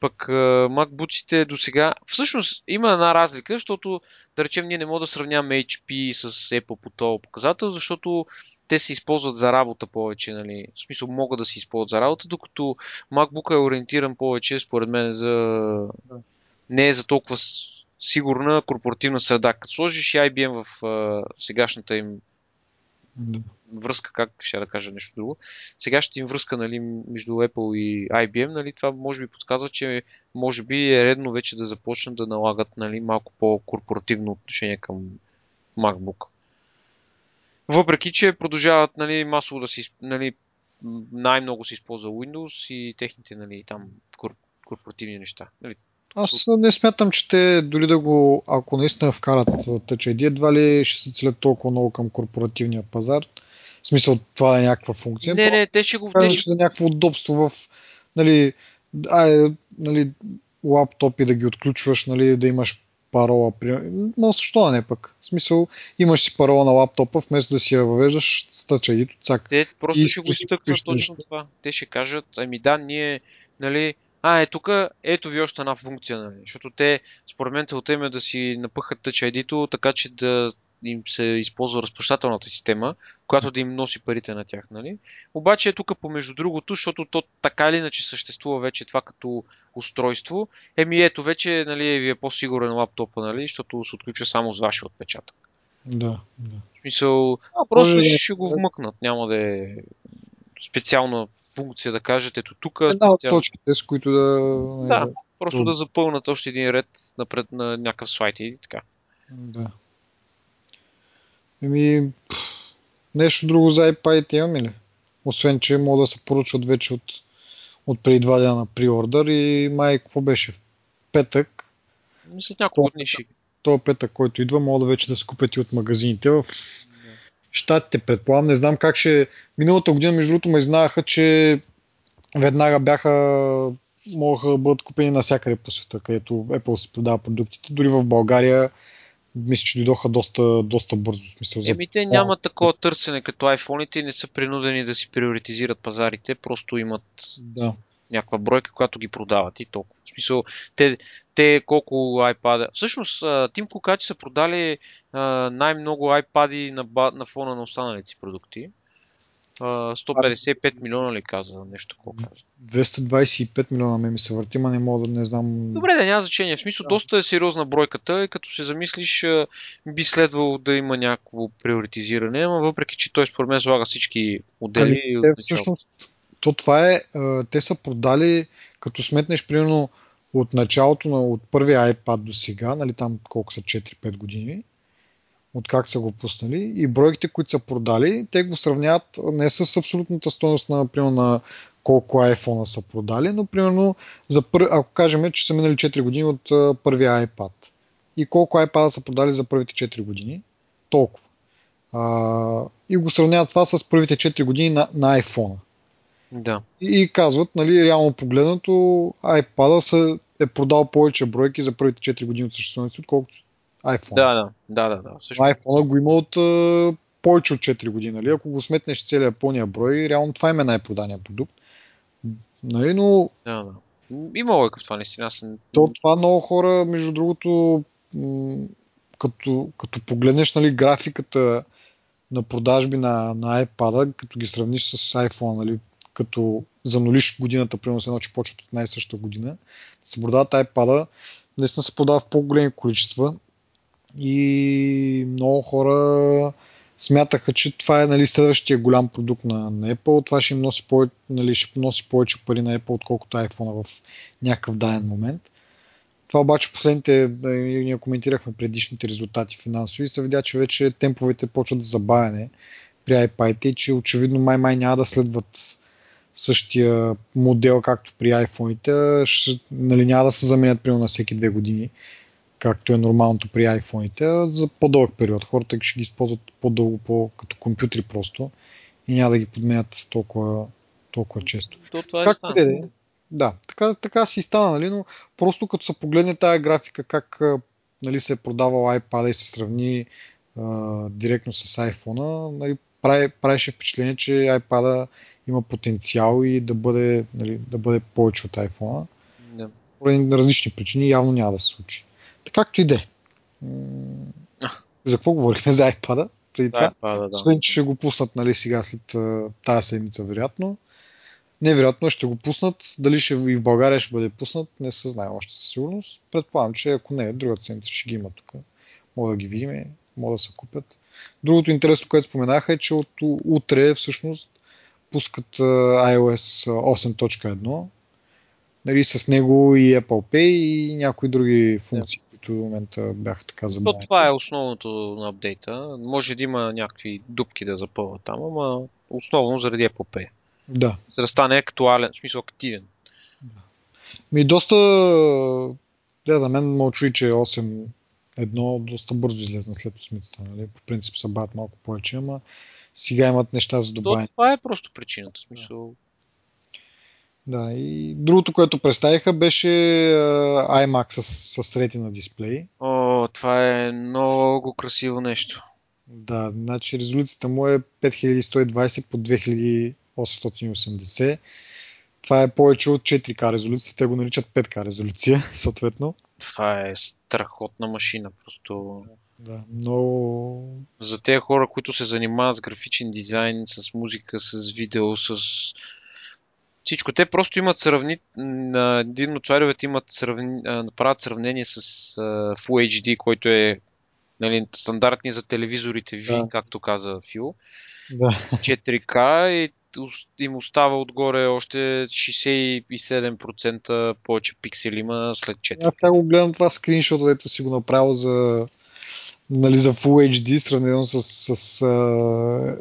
Пък макбуците до сега... Всъщност има една разлика, защото да речем ние не можем да сравняваме HP с Apple по този показател, защото те се използват за работа повече, нали? В смисъл могат да се използват за работа, докато MacBook е ориентиран повече, според мен, за... Не е за толкова сигурна корпоративна среда. Като сложиш IBM в а, сегашната им да. Връзка, как ще да кажа нещо друго, сегашната им връзка нали, между Apple и IBM, нали, това може би подсказва, че може би е редно вече да започнат да налагат нали, малко по-корпоративно отношение към MacBook. Въпреки, че продължават нали, масово да си, нали, най-много се използва Windows и техните нали, там корпоративни неща. Нали, аз не смятам, че те дори да го, ако наистина вкарат Touch ID, едва ли ще се целят толкова много към корпоративния пазар. В смисъл, това е някаква функция. Не, не, те ще го... Те ще... Да някакво удобство в, нали, а, нали, лаптопи да ги отключваш, нали, да имаш парола. Но защо не пък? В смисъл, имаш си парола на лаптопа, вместо да си я въвеждаш с Touch ID, цак. Те просто и ще го стъкнат точно това. Те ще кажат, ами да, ние, нали, а, е тук, ето ви още една функция, нали? защото те, според мен, целта им е да си напъхат Touch ID, така че да им се използва разплащателната система, която да им носи парите на тях. Нали? Обаче е тук помежду другото, защото то така или иначе съществува вече това като устройство. Еми ето вече нали, ви е по-сигурен лаптопа, нали, защото се отключва само с вашия отпечатък. Да, да. В смисъл, а, просто е, ще го вмъкнат, няма да е специална функция да кажете ето тук. Една от точките, с които да... Да, просто да запълнат още един ред напред на някакъв слайд и така. Да. Еми, нещо друго за iPad имаме ли? Освен, че мога да се поръчат вече от, от преди два дена на приордър и май какво беше? В петък. Мисля, няколко дни ще. То петък, който идва, мога да вече да се купят и от магазините в щатите, предполагам. Не знам как ще... Миналата година, между другото, ме знаеха, че веднага бяха могаха да бъдат купени навсякъде по света, където Apple се продава продуктите. Дори в България мисля, че дойдоха доста, доста бързо. Смисъл, за... Еми, те нямат такова търсене като iPhone-ите и не са принудени да си приоритизират пазарите, просто имат да. някаква бройка, която ги продават и толкова. Смисъл, те, те колко iPad... Всъщност, Тим Кукачи са продали най-много iPad на, на фона на останалите си продукти. 155 милиона ли каза нещо колко? 225 милиона ме ми се върти, ма не мога да не знам. Добре, да няма значение. В смисъл, да. доста е сериозна бройката и като се замислиш, би следвало да има някакво приоритизиране, но въпреки, че той според мен слага всички модели. Ами, те, всъщност, то това е, те са продали, като сметнеш примерно от началото на от първия iPad до сега, нали там колко са 4-5 години, от как са го пуснали и бройките, които са продали, те го сравняват не с абсолютната стоеност на, примерно, на колко iPhone са продали, но примерно, за пър... ако кажем, че са минали 4 години от а, първия iPad и колко iPad са продали за първите 4 години, толкова. А, и го сравняват това с първите 4 години на, на iPhone. Да. И, и казват, нали, реално погледнато, iPad е продал повече бройки за първите 4 години от съществуването си, отколкото iPhone. Да, да, да, да. да. IPhone го има от а, повече от 4 години. Нали? Ако го сметнеш целият пълния брой, реално това им е най-продания продукт. Нали? Но... Да, да. Има лойка в това, наистина. Аз... То, това много хора, между другото, м- като, като погледнеш нали, графиката на продажби на, на iPad, като ги сравниш с iPhone, нали, като занулиш годината, примерно с едно, че почват от най-същата година, се продават iPad, наистина се продава в по-големи количества и много хора смятаха, че това е нали, следващия голям продукт на, на Apple. Това ще им носи, повече, нали, ще носи повече пари на Apple, отколкото iPhone в някакъв даден момент. Това обаче последните, ние коментирахме предишните резултати финансови и се видя, че вече темповете почват да забавяне при iPad и че очевидно май-май няма да следват същия модел, както при iPhone-ите. Нали, няма да се заменят примерно на всеки две години както е нормалното при iPhone-ите, за по-дълъг период. Хората ще ги използват по-дълго по, като компютри просто и няма да ги подменят толкова, толкова често. То това е как е, да, така, така си стана, нали, но просто като се погледне тази графика, как нали, се е продавал iPad и се сравни а, директно с iPhone, нали, прави, правеше впечатление, че iPad има потенциал и да бъде, нали, да бъде повече от iPhone. Да. Поради различни причини явно няма да се случи. Както и де. За какво говорихме? За iPad-а? Преди това. iPad, да. Освен, че ще го пуснат нали, сега след тази седмица, вероятно. Невероятно ще го пуснат. Дали ще и в България ще бъде пуснат, не се знае още със сигурност. Предполагам, че ако не, другата седмица ще ги има тук. Мога да ги видим, мога да се купят. Другото интересно, което споменаха е, че от утре всъщност пускат iOS 8.1 нали, с него и Apple Pay и някои други функции, yeah. които в момента бяха така забавени. Това е основното на апдейта. Може да има някакви дупки да запълват там, ама основно заради Apple Pay. Да. За да стане актуален, в смисъл активен. Да. Ми доста, да, за мен мълчу, че 8 едно доста бързо излезна след осмицата. Нали? По принцип са бавят малко повече, ама сега имат неща за добавяне. Това е просто причината. Смисъл, да, и другото, което представиха беше uh, iMac с, с ретина дисплей. О, това е много красиво нещо. Да, значи резолюцията му е 5120 по 2880. Това е повече от 4К резолюция. Те го наричат 5К резолюция, [LAUGHS] съответно. Това е страхотна машина, просто. Да, но... За тези хора, които се занимават с графичен дизайн, с музика, с видео, с всичко. Те просто имат сравни... На един от слайдовете имат сравни... правят сравнение с uh, Full HD, който е нали, стандартни за телевизорите да. както каза Фил. Да. 4K и им остава отгоре още 67% повече пиксели има след 4. Аз да, го гледам това скриншот, дето си го направил за, нали, за Full HD, сравнено с, с uh,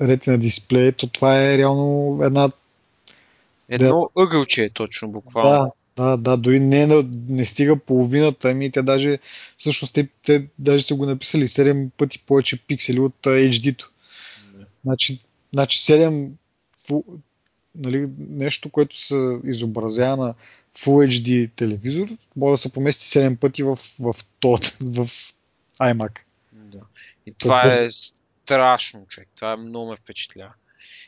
ретина дисплей, то това е реално една... Едно да, ъгълче е точно, буквално. Да, да, да, дори не, не стига половината, ами те даже, всъщност те, те даже са го написали 7 пъти повече пиксели от HD-то. Значи, значи 7 нали, нещо, което се изобразява на Full HD телевизор, може да се помести 7 пъти в, в, [LAUGHS] в, в iMac. Да. И това е страшно, човек. Това много ме впечатлява.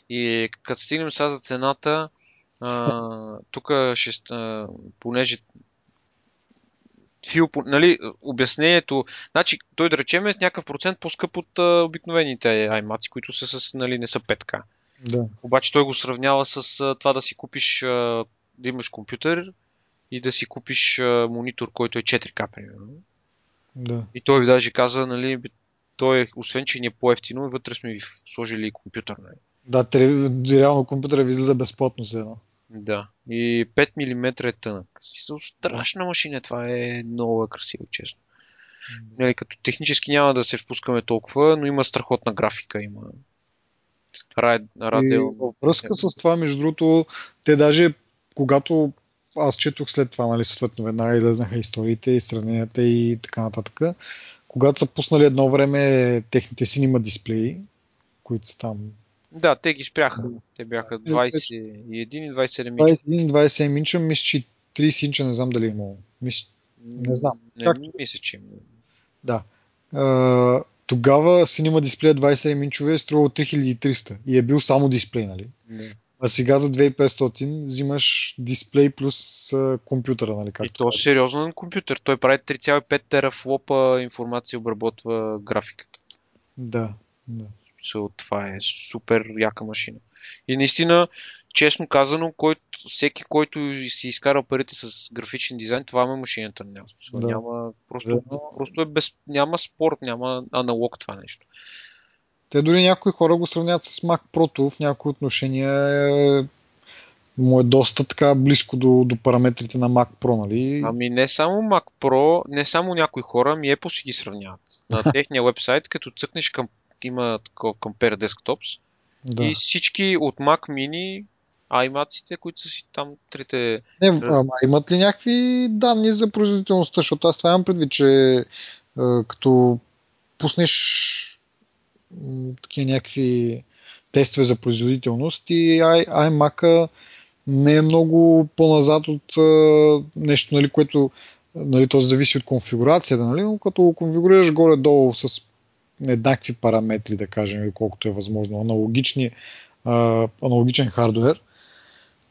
И като стигнем сега за цената, [LAUGHS] тук ще, а, понеже Фил, нали, обяснението, значи той да речем е с някакъв процент по-скъп от а, обикновените iMac, които са с, нали, не са 5К. Да. Обаче той го сравнява с а, това да си купиш, а, да имаш компютър и да си купиш а, монитор, който е 4К, примерно. Да. И той даже каза, нали, той, е, освен че ни е по-ефтино, вътре сме ви сложили и компютър. Нали. Да, реално компютъра ви излиза безплатно за едно. Да. И 5 мм е тънък. Страшна машина, това е много е красиво, честно. Нали, като технически няма да се впускаме толкова, но има страхотна графика, има радио. И връзка с това, между другото, те даже когато аз четох след това, нали, съответно веднага излезнаха историите и сравненията и така нататък. Когато са пуснали едно време техните синема дисплеи, които са там да, те ги спряха. Те бяха 21 и 27 инча. 21 27 инча, мисля, че 30 инча не знам дали е имало. Мисля, не знам. Не, как? мисля, че Да. А, тогава синема дисплея 27 инчове е струвал 3300 и е бил само дисплей, нали? Не. А сега за 2500 взимаш дисплей плюс а, компютъра, нали? Както и то е сериозен компютър. Той прави 3,5 терафлопа информация, обработва графиката. Да, да. So, това е супер яка машина. И наистина, честно казано, който, всеки, който си изкарал парите с графичен дизайн, това е машината. Няма, да. няма просто, да. просто е без, няма спорт, няма аналог това нещо. Те дори някои хора го сравняват с Mac Pro, в някои отношения е, му е доста така близко до, до параметрите на Mac Pro, нали? Ами не само Mac Pro, не само някои хора, ми Apple си ги сравняват. На [LAUGHS] техния вебсайт, като цъкнеш към има такова Compare Desktops. Да. И всички от Mac Mini, iMac-ите, които са си там трите... Не, ама имат ли някакви данни за производителността? Защото аз това имам предвид, че е, като пуснеш такива някакви тестове за производителност и iMac не е много по-назад от е, нещо, нали, което нали, то зависи от конфигурацията, нали, но като конфигурираш горе-долу с еднакви параметри, да кажем, колкото е възможно, аналогични, а, аналогичен хардвер,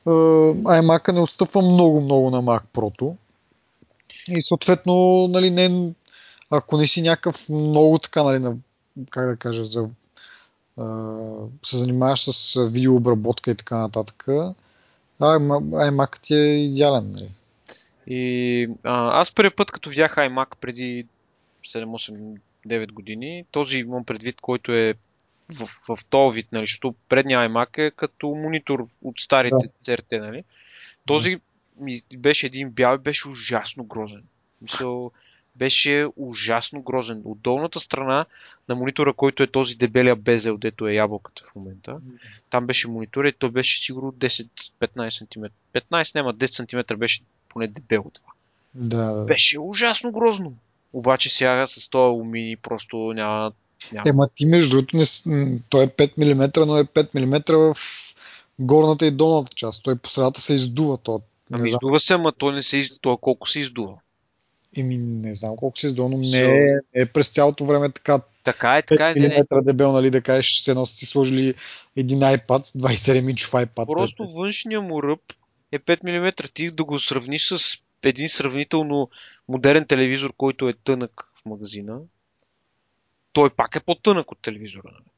а, iMac не отстъпва много-много на Mac Pro. И съответно, нали, не, ако не си някакъв много така, нали, на, как да кажа, за, а, се занимаваш с видеообработка и така нататък, iMac ти е идеален. Нали. И а, аз първи път, като видях iMac преди 7-8 9 години. Този имам предвид, който е в, в този вид, нали, защото предния iMac е като монитор от старите да. CRT, нали. Този ми беше един бял и беше ужасно грозен. Мисъл, беше ужасно грозен. От долната страна на монитора, който е този дебелия безел, дето е ябълката в момента, там беше монитор и той беше сигурно 10-15 см. 15 няма, 10 см беше поне дебел това. Да. Беше ужасно грозно. Обаче сега с този алуминий просто няма... няма. Ема ти между другото, не, той е 5 мм, но е 5 мм в горната и долната част. Той по средата се издува. То, ами издува се, ама той не се издува. Той колко се издува? Еми, не знам колко се издува, но не е, е през цялото време така. Така е, така е. Не, не. дебел, нали, да кажеш, се едно си сложили един iPad, 27 инчов iPad. Просто външния му ръб е 5 мм. Ти да го сравниш с един сравнително модерен телевизор, който е тънък в магазина, той пак е по-тънък от телевизора. Нали?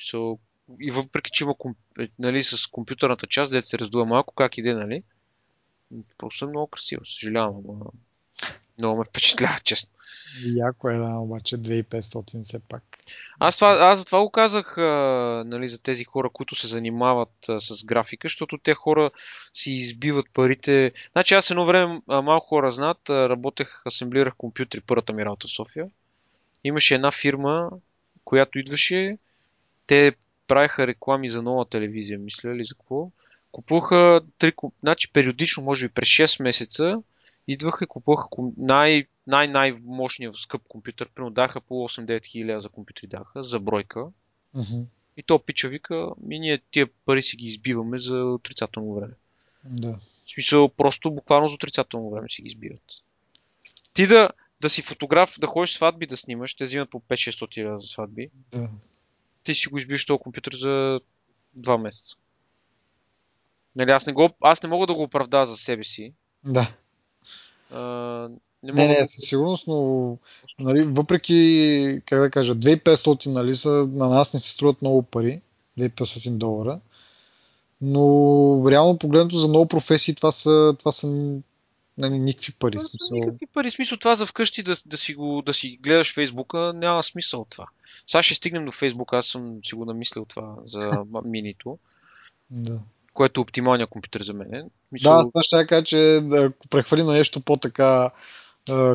So, и въпреки, че има е, нали, с компютърната част, дете се раздува малко, как иде, нали? Просто е много красиво, съжалявам, но много ме впечатлява, честно. Яко е, да, обаче 2500 все пак. Аз, това, аз за това го казах а, нали, за тези хора, които се занимават а, с графика, защото те хора си избиват парите. Значи аз едно време, а, малко хора знаят, а, работех, асемблирах компютри, първата ми работа в София. Имаше една фирма, която идваше, те правиха реклами за нова телевизия, мисля ли за какво. Купуваха три, значи периодично, може би през 6 месеца, идваха и купуваха най- най-най-мощния скъп компютър. Примерно даха по 8-9 хиляди за компютри даха, за бройка. Uh-huh. И то пича вика, ми ние тия пари си ги избиваме за отрицателно време. Да. В смисъл, просто буквално за отрицателно време си ги избиват. Ти да, да си фотограф, да ходиш сватби да снимаш, те взимат по 5-600 за сватби. Да. Ти си го избиеш този компютър за 2 месеца. Нали, аз не, го, аз не мога да го оправда за себе си. Да. Не, не, не, със сигурност, но нали, въпреки, как да кажа, 2500 нали, са, на нас не се струват много пари, 2500 долара, но реално погледнато за много професии това са, това са нали, никакви пари. Това са никакви пари. Смисъл това за вкъщи да, да, си го, да си гледаш Фейсбука, няма смисъл от това. Сега ще стигнем до Фейсбука, аз съм си го намислил това за минито. Да което е оптималният компютър за мен. Мисъл... Да, това ще кажа, че ако прехвали на нещо по-така,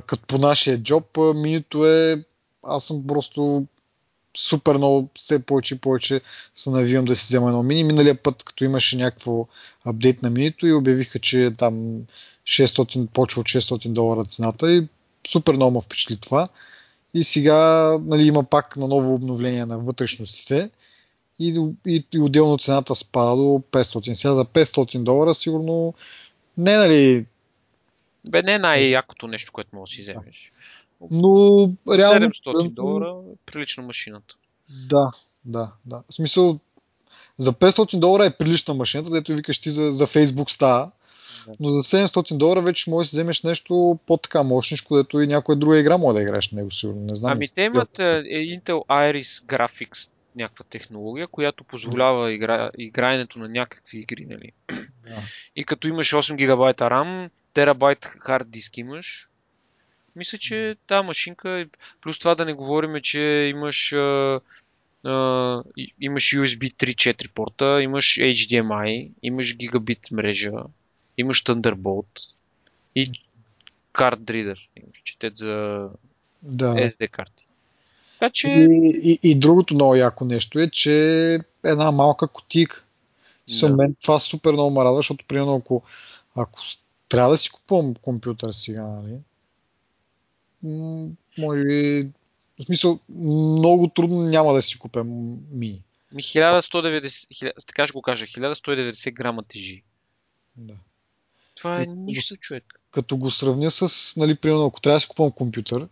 като по нашия джоб, минито е, аз съм просто супер много, все повече и повече се навивам да си взема едно мини. Миналия път, като имаше някакво апдейт на минито и обявиха, че там 600, почва от 600 долара цената и супер много ме впечатли това. И сега нали, има пак на ново обновление на вътрешностите и, и, и отделно цената спада до 500. Сега за 500 долара сигурно не нали... Бе, не е най-якото нещо, което можеш да си вземеш. Но реално... 700 долара прилична машината. Да, да, да. В смисъл, за 500 долара е прилична машината, дето викаш ти за, за Facebook става. Но за 700 долара вече можеш да вземеш нещо по-така мощничко, дето и някоя друга игра може да играеш на него, сигурно. Не знам. Ами те имат е, Intel Iris Graphics някаква технология, която позволява игра, играенето на някакви игри. Нали? Yeah. И като имаш 8 гигабайта RAM, терабайт хард диск имаш, мисля, че тази машинка, плюс това да не говорим, че имаш, а, а, имаш USB 3.4 порта, имаш HDMI, имаш гигабит мрежа, имаш Thunderbolt и карт reader, имаш четет за да. SD карти. Така че... И, и, и другото много яко нещо е, че една малка котика. Да. Мен това супер много ме радва, защото примерно ако, ако трябва да си купувам компютър сега, нали, може би, в смисъл, много трудно няма да си купя ми. Ми 1190, така ще го кажа, 1190 грама тежи. Да. Това е нищо, човек. Като го сравня с, нали, примерно, ако трябва да си купувам компютър,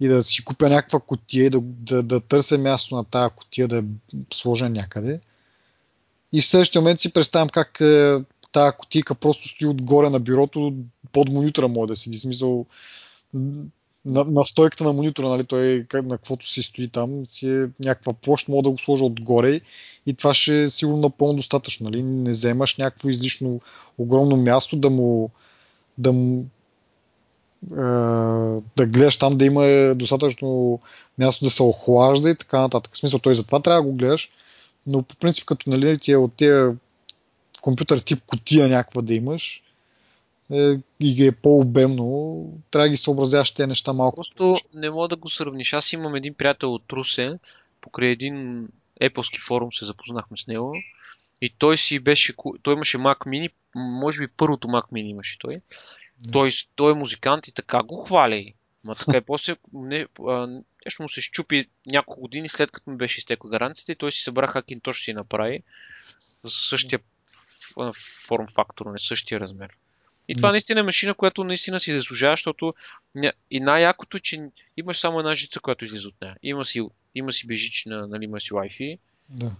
и да си купя някаква котия и да, да, да търся място на тая котия да е сложа някъде. И в следващия момент си представям как е, тая котика просто стои отгоре на бюрото, под монитора може да седи. Смисъл, на, на стойката на монитора, нали, той на каквото си стои там, си е някаква площ, мога да го сложа отгоре и това ще е сигурно напълно достатъчно. Нали? Не вземаш някакво излишно огромно място да му, да му да гледаш там да има достатъчно място да се охлажда и така нататък. В смисъл, той затова трябва да го гледаш, но по принцип като нали, ти е от тия компютър тип котия някаква да имаш е, и е по-обемно, трябва да ги съобразяваш тези неща малко. Просто не мога да го сравниш. Аз имам един приятел от Русе, покрай един Apple форум се запознахме с него и той си беше, той имаше Mac Mini, може би първото Mac Mini имаше той той, той е музикант и така го хвали. Ма така и [LAUGHS] после не, а, нещо му се щупи няколко години след като му беше изтекла гаранцията и той си събра Hackintosh си направи за същия форм фактор, не същия размер. И това наистина е машина, която наистина си заслужава, защото и най-якото, че имаш само една жица, която излиза от нея. Има си, има си бежична, нали, има си Wi-Fi. Да.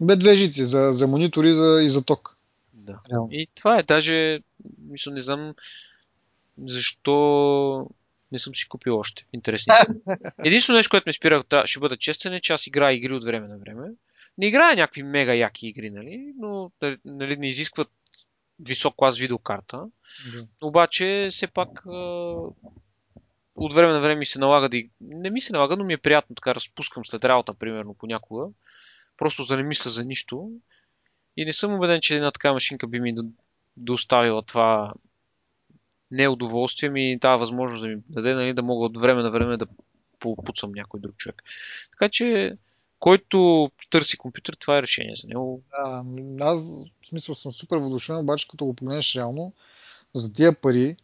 Бе две жици за, за монитор и за, и за ток. Да. И това е. Даже, мисля, не знам защо не съм си купил още. Интересни са. [LAUGHS] Единствено нещо, което ме спира, ще бъда честен, е, че аз играя игри от време на време. Не играя някакви мега яки игри, нали? но нали, не изискват висок клас видеокарта. Yeah. Обаче, все пак от време на време ми се налага да... Не ми се налага, но ми е приятно така разпускам след работа, примерно, понякога. Просто да не мисля за нищо. И не съм убеден, че една такава машинка би ми доставила това неудоволствие ми тази възможност да ми даде, нали, да мога от време на време да попуцам някой друг човек. Така че който търси компютър, това е решение за него. Да, аз в смисъл съм супер въодушевен, обаче като го погледнеш реално, за тия пари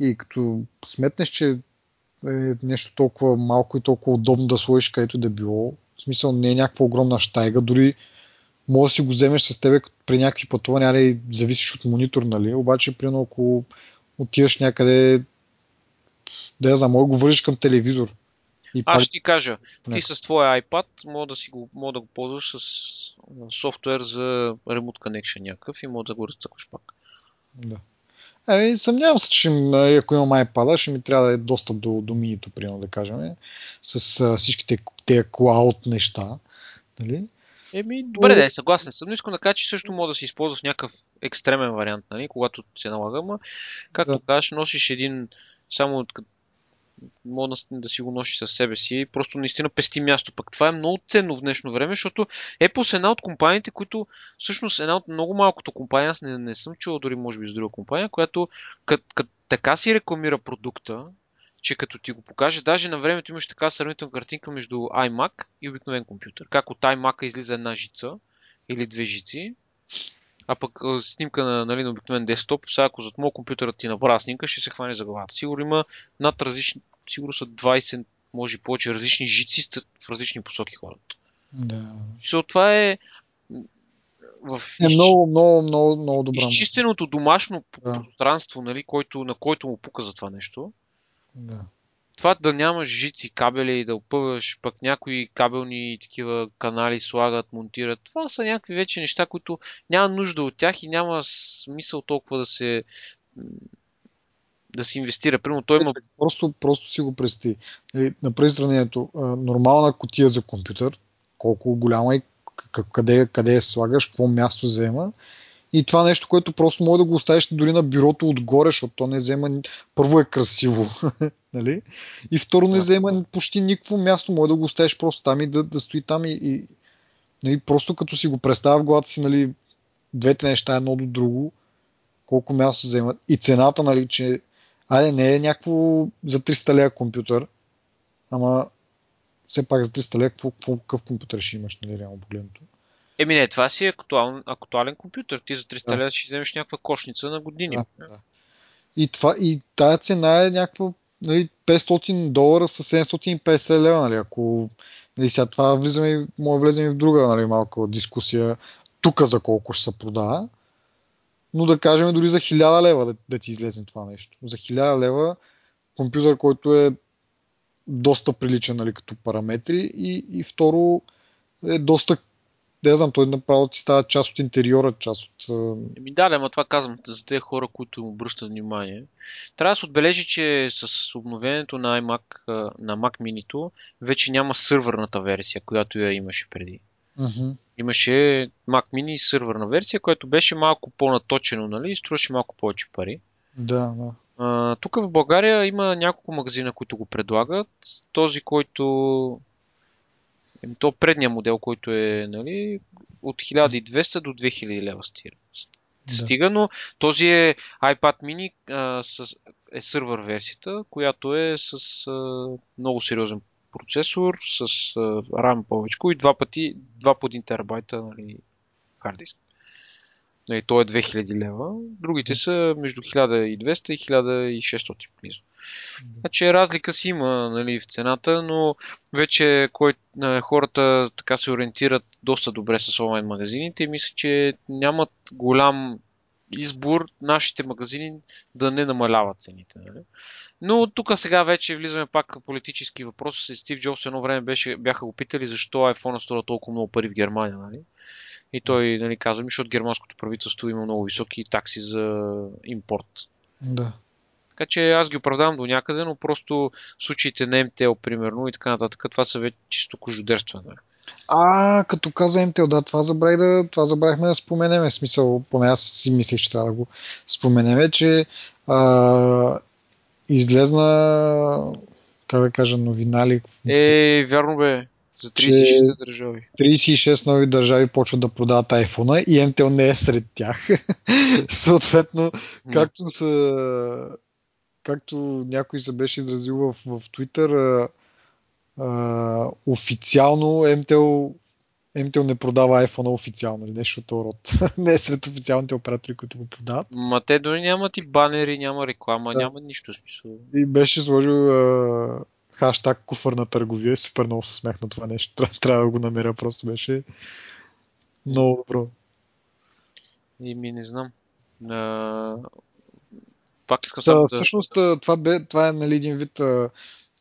и като сметнеш, че е нещо толкова малко и толкова удобно да сложиш където да било, в смисъл не е някаква огромна штайга, дори може да си го вземеш с тебе при някакви пътувания, нали, зависиш от монитор, нали, обаче примерно ако отиваш някъде, да я знам, може да го вържиш към телевизор. И Аз ще ти кажа, ти с твоя iPad мога да, си го, мога да го ползваш с софтуер за Remote Connection някакъв и мога да го разцъкваш пак. Да. Ами, съмнявам се, че ако имам iPad, ще ми трябва да е достъп до, до минито, примерно да кажем, с а, всичките тези cloud неща. Нали? Еми, добре, да, е, съгласен съм, но искам да кажа, че също мога да се използва в някакъв екстремен вариант, нали, когато се налага, ама, както да. кажеш, носиш един само мога да, си го носиш със себе си. Просто наистина пести място. Пък това е много ценно в днешно време, защото Apple е една от компаниите, които всъщност една от много малкото компании, аз не, не съм чувал дори може би с друга компания, която кът, кът, така си рекламира продукта, че като ти го покаже, даже на времето имаш така сравнителна картинка между iMac и обикновен компютър. Как от iMac излиза една жица или две жици, а пък снимка на, нали, на обикновен десктоп, сега ако зад моят компютър ти направя снимка, ще се хване за главата. Сигурно има над различни, сигурно са 20, може и повече различни жици в различни посоки хората. Да. So, това е в е много, много, много, много добро. Изчистеното домашно пространство, нали, който, на който му пука за това нещо. Да това да нямаш жици, кабели и да опъваш, пък някои кабелни такива канали слагат, монтират, това са някакви вече неща, които няма нужда от тях и няма смисъл толкова да се да се инвестира. Примерно той има... Просто, просто си го представи. Нали, Направи сравнението. Нормална котия за компютър, колко голяма и къде, къде я слагаш, какво място взема и това нещо, което просто може да го оставиш дори на бюрото отгоре, защото то не взема. Първо е красиво, [LAUGHS] нали? И второ не взема почти никакво място. Може да го оставиш просто там и да, да стои там и, и нали, просто като си го представя в главата си, нали, двете неща едно до друго, колко място вземат. И цената, нали, че айде не е някакво за 300 лея компютър, ама все пак за 300 лея какъв компютър ще имаш, нали, реално погледното. Еми не, това си е актуален, актуален компютър. Ти за 300 да. лева ще вземеш някаква кошница на години. Да, да. И, това, и тая цена е някаква нали, 500 долара с 750 лева. Нали, ако нали, сега това влизаме, може влезем и в друга нали, малка дискусия тук за колко ще се продава. Но да кажем дори за 1000 лева да, да ти излезе това нещо. За 1000 лева компютър, който е доста приличен нали, като параметри и, и второ е доста да знам, той направо ти става част от интериора, част от... Еми да, ама това казвам за тези хора, които му обръщат внимание. Трябва да се отбележи, че с обновението на iMac, на Mac Mini вече няма сървърната версия, която я имаше преди. Uh-huh. Имаше Mac Mini сървърна версия, която беше малко по-наточено, нали, и струваше малко повече пари. Да, да. А, тук в България има няколко магазина, които го предлагат. Този, който Еми, то предния модел, който е нали, от 1200 до 2000 лева стига. Да. стига, но този е iPad mini а, с, е сървър версията, която е с а, много сериозен процесор, с а, RAM повече и два пъти, два по 1 терабайта нали, хард диск. Нали, то е 2000 лева. Другите са между 1200 и 1600 близо. Значи разлика си има нали, в цената, но вече кой, хората така се ориентират доста добре с онлайн магазините и мисля, че нямат голям избор нашите магазини да не намаляват цените. Нали? Но тук сега вече влизаме пак в политически въпроси. Стив Джобс едно време беше, бяха го питали защо iPhone струва толкова много пари в Германия. Нали? И той нали, каза защото германското правителство има много високи такси за импорт. Да. Така че аз ги оправдавам до някъде, но просто случаите на МТЛ, примерно, и така нататък, това са вече чисто кожудерстване. А, като каза МТЛ, да, това, забравих да, това забравихме да споменеме. Смисъл, поне аз си мислех, че трябва да го споменеме, че а, излезна, как да кажа, новина ли? Е, вярно бе. За 36 държави. 36 нови държави почват да продават iPhone и MTL не е сред тях. [LAUGHS] Съответно, както са както някой се беше изразил в, в Twitter, а, официално MTEL, MTEL не продава iPhone официално или нещо от род. [LAUGHS] не е сред официалните оператори, които го продават. Ма те дори нямат и банери, няма реклама, да. няма нищо смисъл. И беше сложил а, хаштаг куфър на търговия. Супер много се смех на това нещо. Трябва, трябва да го намеря. Просто беше много добро. И ми не знам. А... Пак искам да, да... Всъщност това, бе, това е нали, един вид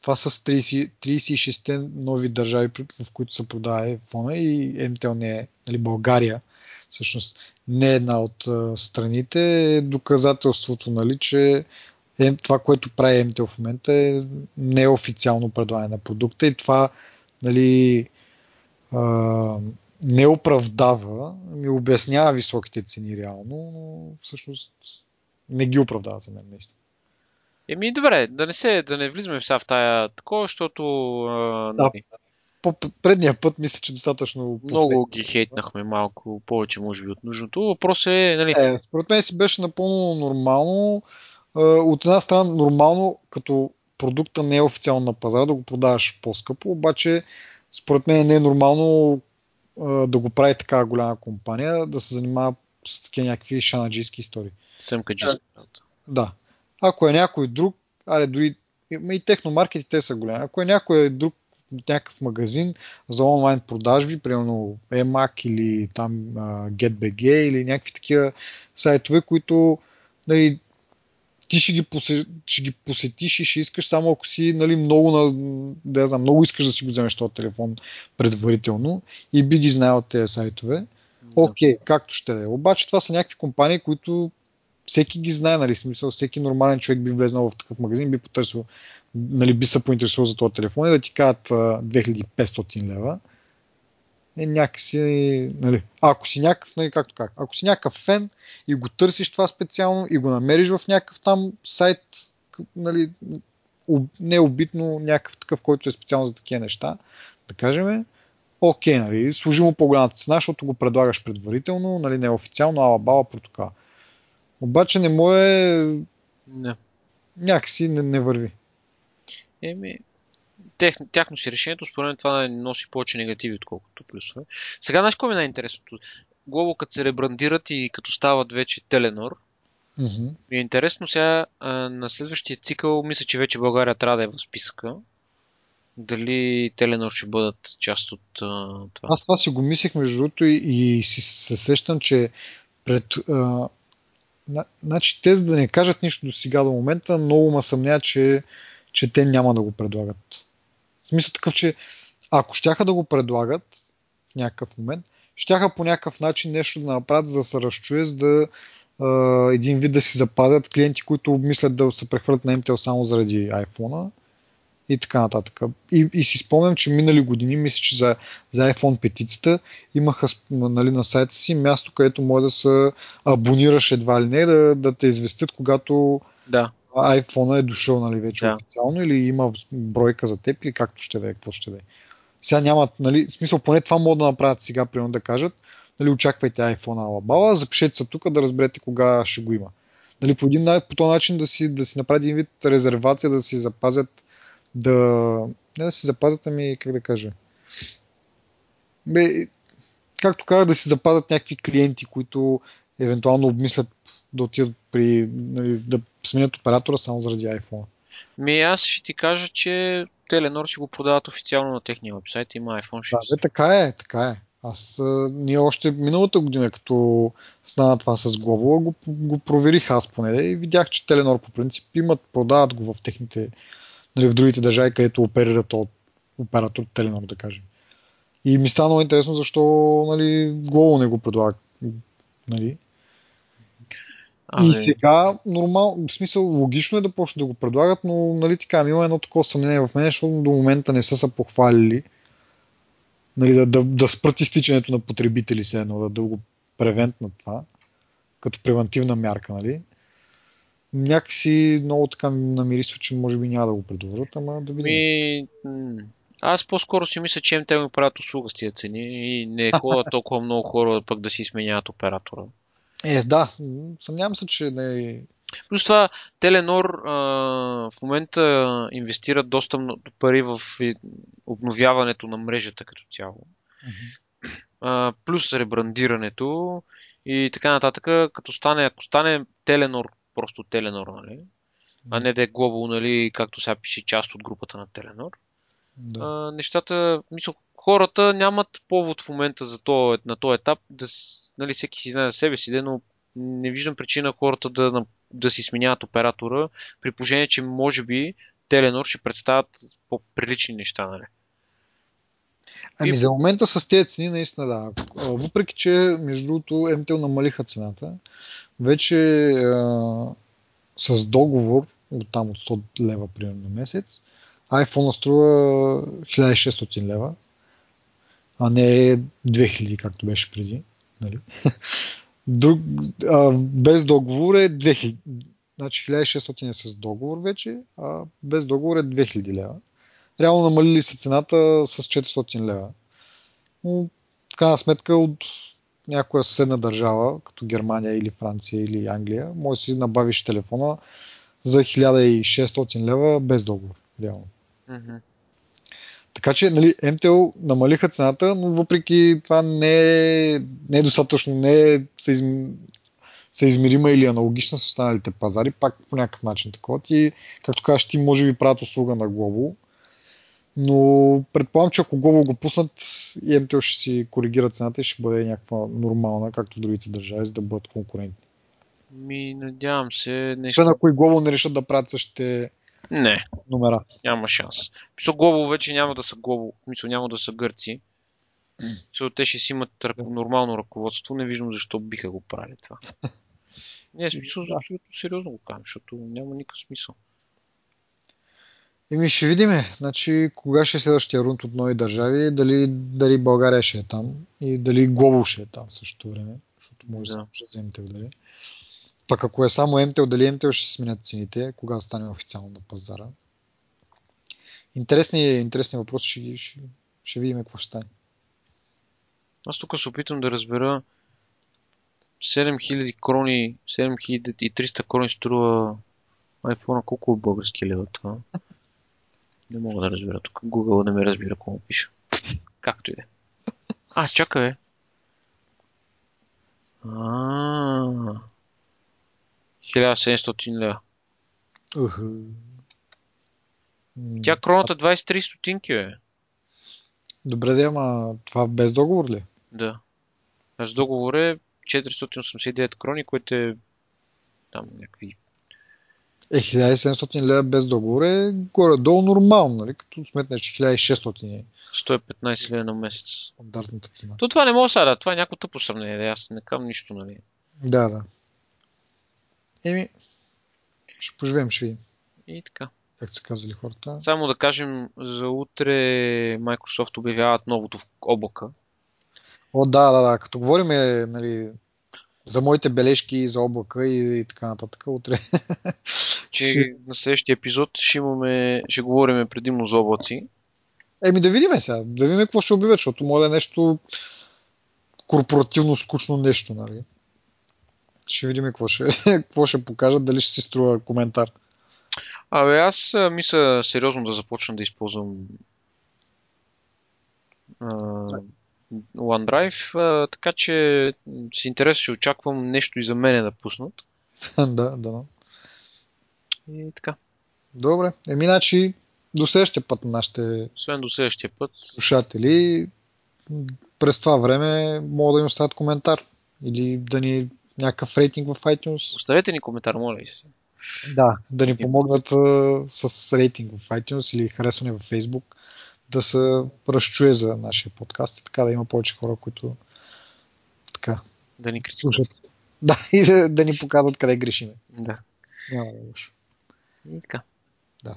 това са 30, 36-те нови държави, в които се продава iPhone и MTL не е, нали, България, всъщност не е една от страните, е доказателството, нали, че е, това, което прави MTL в момента е неофициално предлагане на продукта и това нали, а, не оправдава, ми обяснява високите цени реално, но всъщност не ги оправдава за мен наистина. Еми, добре, да не, се, да не влизаме сега в тая такова, защото... А, да. Нали, по предния път мисля, че достатъчно... Много ги хейтнахме малко повече, може би, от нужното. Въпрос е... Нали... е според мен си беше напълно нормално. От една страна нормално, като продукта не е официално на пазара, да го продаваш по-скъпо, обаче според мен не е нормално да го прави така голяма компания, да се занимава с такива някакви шанаджийски истории. Цъмкаджийски. Да. Ако е някой друг, аре дори и техномаркети те са големи. Ако е някой друг някакъв магазин за онлайн продажби, примерно EMAC или там uh, GetBG или някакви такива сайтове, които нали, ти ще ги, посетиш, ще ги посетиш и ще искаш само ако си нали, много, на, да знам, много искаш да си го вземеш този телефон предварително и би ги знаел тези сайтове. Окей, okay, както ще да е. Обаче това са някакви компании, които всеки ги знае, нали, смисъл, всеки нормален човек би влезнал в такъв магазин, би потърсил, нали, би се поинтересувал за този телефон и да ти кажат 2500 лева. Е някакси, нали, ако си някакъв, нали, както как, ако си някакъв фен и го търсиш това специално и го намериш в някакъв там сайт, нали, не обитно някакъв такъв, който е специално за такива неща, да кажем, окей, нали, служи му по-голямата цена, защото го предлагаш предварително, нали, не официално, ала бала протокол. Обаче не му е... Не. Някакси не, не върви. Еми, тех, тяхно си решението, според мен това носи повече негативи, отколкото плюсове. Сега, знаеш какво ми е най-интересното? Глобо, като се ребрандират и като стават вече Теленор, mm-hmm. ми е интересно сега а, на следващия цикъл, мисля, че вече България трябва да е в списъка. Дали Теленор ще бъдат част от а, това? Аз това си го мислех между другото и, и си се сещам, че пред, а, Значи те, за да не кажат нищо до сега до момента, много ма съмня, че, че те няма да го предлагат. В смисъл такъв, че ако щяха да го предлагат в някакъв момент, щяха по някакъв начин нещо да направят, за да се разчуе, за да един вид да си запазят клиенти, които обмислят да се прехвърлят на MTL само заради iPhone и така нататък. И, и си спомням, че минали години, мисля, че за, за iPhone 5 имаха нали, на сайта си място, където може да се абонираш едва ли не, да, да те известят, когато да. iPhone е дошъл нали, вече да. официално или има бройка за теб или както ще да е, какво ще да е. Сега нямат, нали, в смисъл поне това могат да направят сега, примерно да кажат, нали, очаквайте iPhone Алабала, запишете се тук да разберете кога ще го има. Нали, по, един, по този начин да си, да си направи един вид резервация, да си запазят да, не да си запазят, ами как да кажа. Бе, както казах, да си запазят някакви клиенти, които евентуално обмислят да отидат при, нали, да сменят оператора само заради iPhone. Ми аз ще ти кажа, че Теленор си го продават официално на техния вебсайт, има iPhone 6. Да, бе, така е, така е. Аз а, ние още миналата година, като стана това с Global, го, го проверих аз поне и видях, че Теленор по принцип имат, продават го в техните нали, в другите държави, където оперират от оператор Теленор, да кажем. И ми стана много интересно защо нали, Global не го предлага. Нали. А, И сега, нормал, в смисъл, логично е да почне да го предлагат, но нали така, има едно такова съмнение в мен, защото до момента не са се похвалили нали, да, да, да спрат изтичането на потребители се едно, да, да го превентнат това, като превентивна мярка, нали някакси много така намирисва, че може би няма да го предложат, ама да видим. Ми... Аз по-скоро си мисля, че те ми правят услуга с тия цени и не е ходят [LAUGHS] толкова много хора пък да си сменяват оператора. Е, да, съмнявам се, че не Плюс това, Теленор а, в момента инвестират доста пари в обновяването на мрежата като цяло. Mm-hmm. А, плюс ребрандирането и така нататък. Като стане, ако стане Теленор, просто Теленор, нали? а не да е Global, нали, както сега пише част от групата на Теленор. Да. А, нещата, мисля, хората нямат повод в момента за то, на този етап да нали, всеки си знае за себе си, но не виждам причина хората да, да си сменяват оператора, при положение, че може би Теленор ще представят по-прилични неща. Нали? Ами и... за момента с тези цени наистина да. Въпреки, че между другото МТЛ намалиха цената, вече е, с договор от там от 100 лева примерно на месец, iPhone струва 1600 лева, а не 2000, както беше преди. Нали? [LAUGHS] Друг, а, без договор е 2000. Значи 1600 е с договор вече, а без договор е 2000 лева. Реално намалили се цената с 400 лева. Но в крайна сметка от някоя съседна държава, като Германия или Франция или Англия, може да си набавиш телефона за 1600 лева без договор. Реално. Mm-hmm. Така че нали, MTL намалиха цената, но въпреки това не е, не е достатъчно, не е съизмерима или аналогична с останалите пазари, пак по някакъв начин такова. Ти, както кажеш, ти може би правят услуга на Global, но предполагам, че ако Global го пуснат, и MTL ще си коригира цената и ще бъде някаква нормална, както в другите държави, за да бъдат конкурентни. Ми, надявам се. Нещо... Освен ако и Global не решат да правят същите не. Номера. Няма шанс. Мисля, Глобо вече няма да са Глобо. Мисля, няма да са гърци. Мисля, те ще си имат нормално ръководство. Не виждам защо биха го правили това. [LAUGHS] Не, смисъл, защото сериозно го казвам, защото няма никакъв смисъл. Еми ще видим. Значи, кога ще е следващия рунд от нови държави, дали, дали България ще е там и дали Глобо ще е там в същото време, защото може да, да вземете дали. Пък ако е само MTL, дали MTL ще сменят цените, кога стане официално на пазара. Интересни, интересни въпроси, ще, ще, ще видим какво ще стане. Аз тук се опитвам да разбера 7000 крони, 7300 крони струва iPhone, колко е български лева това? Не мога да разбера тук. Google не ме разбира какво пише. Както и да е. А, чакай. А, 1700 лева. Uh-huh. Тя кроната 23 стотинки, бе. Добре, да, ама това без договор ли? Да. С договор е 489 крони, което е там някакви... Е, 1700 лева без договор е горе-долу нормално, нали? Като сметнеш, че 1600 е. 115 лева на месец. Стандартната цена. То това не мога сега да, това е някакво тъпо сравнение, аз не кам нищо, нали? Да, да. Еми, ще поживеем, ще видим. И така. Как са казали хората. Само да кажем, за утре Microsoft обявяват новото в облака. О, да, да, да. Като говорим нали, за моите бележки за облака и, и така нататък, утре. Че на следващия епизод ще, имаме, ще говорим предимно за облаци. Еми да видим сега, да видим какво ще обявят, защото може да е нещо корпоративно скучно нещо, нали? Ще видим какво ще, [LAUGHS] какво ще покажат, дали ще си струва коментар. Абе, аз мисля сериозно да започна да използвам uh, OneDrive, така че с интерес ще очаквам нещо и за мене да пуснат. [LAUGHS] да, да. И така. Добре. Еми, значи, до следващия път на нашите Освен до следващия път. слушатели, през това време могат да им оставят коментар или да ни някакъв рейтинг в iTunes. Оставете ни коментар, моля ви се. Да, да ни помогнат uh, с рейтинг в iTunes или харесване в Facebook, да се разчуе за нашия подкаст и така да има повече хора, които така. Да ни критикуват. [LAUGHS] Да, и да, да ни показват къде грешиме. Да. Няма да И така. Да.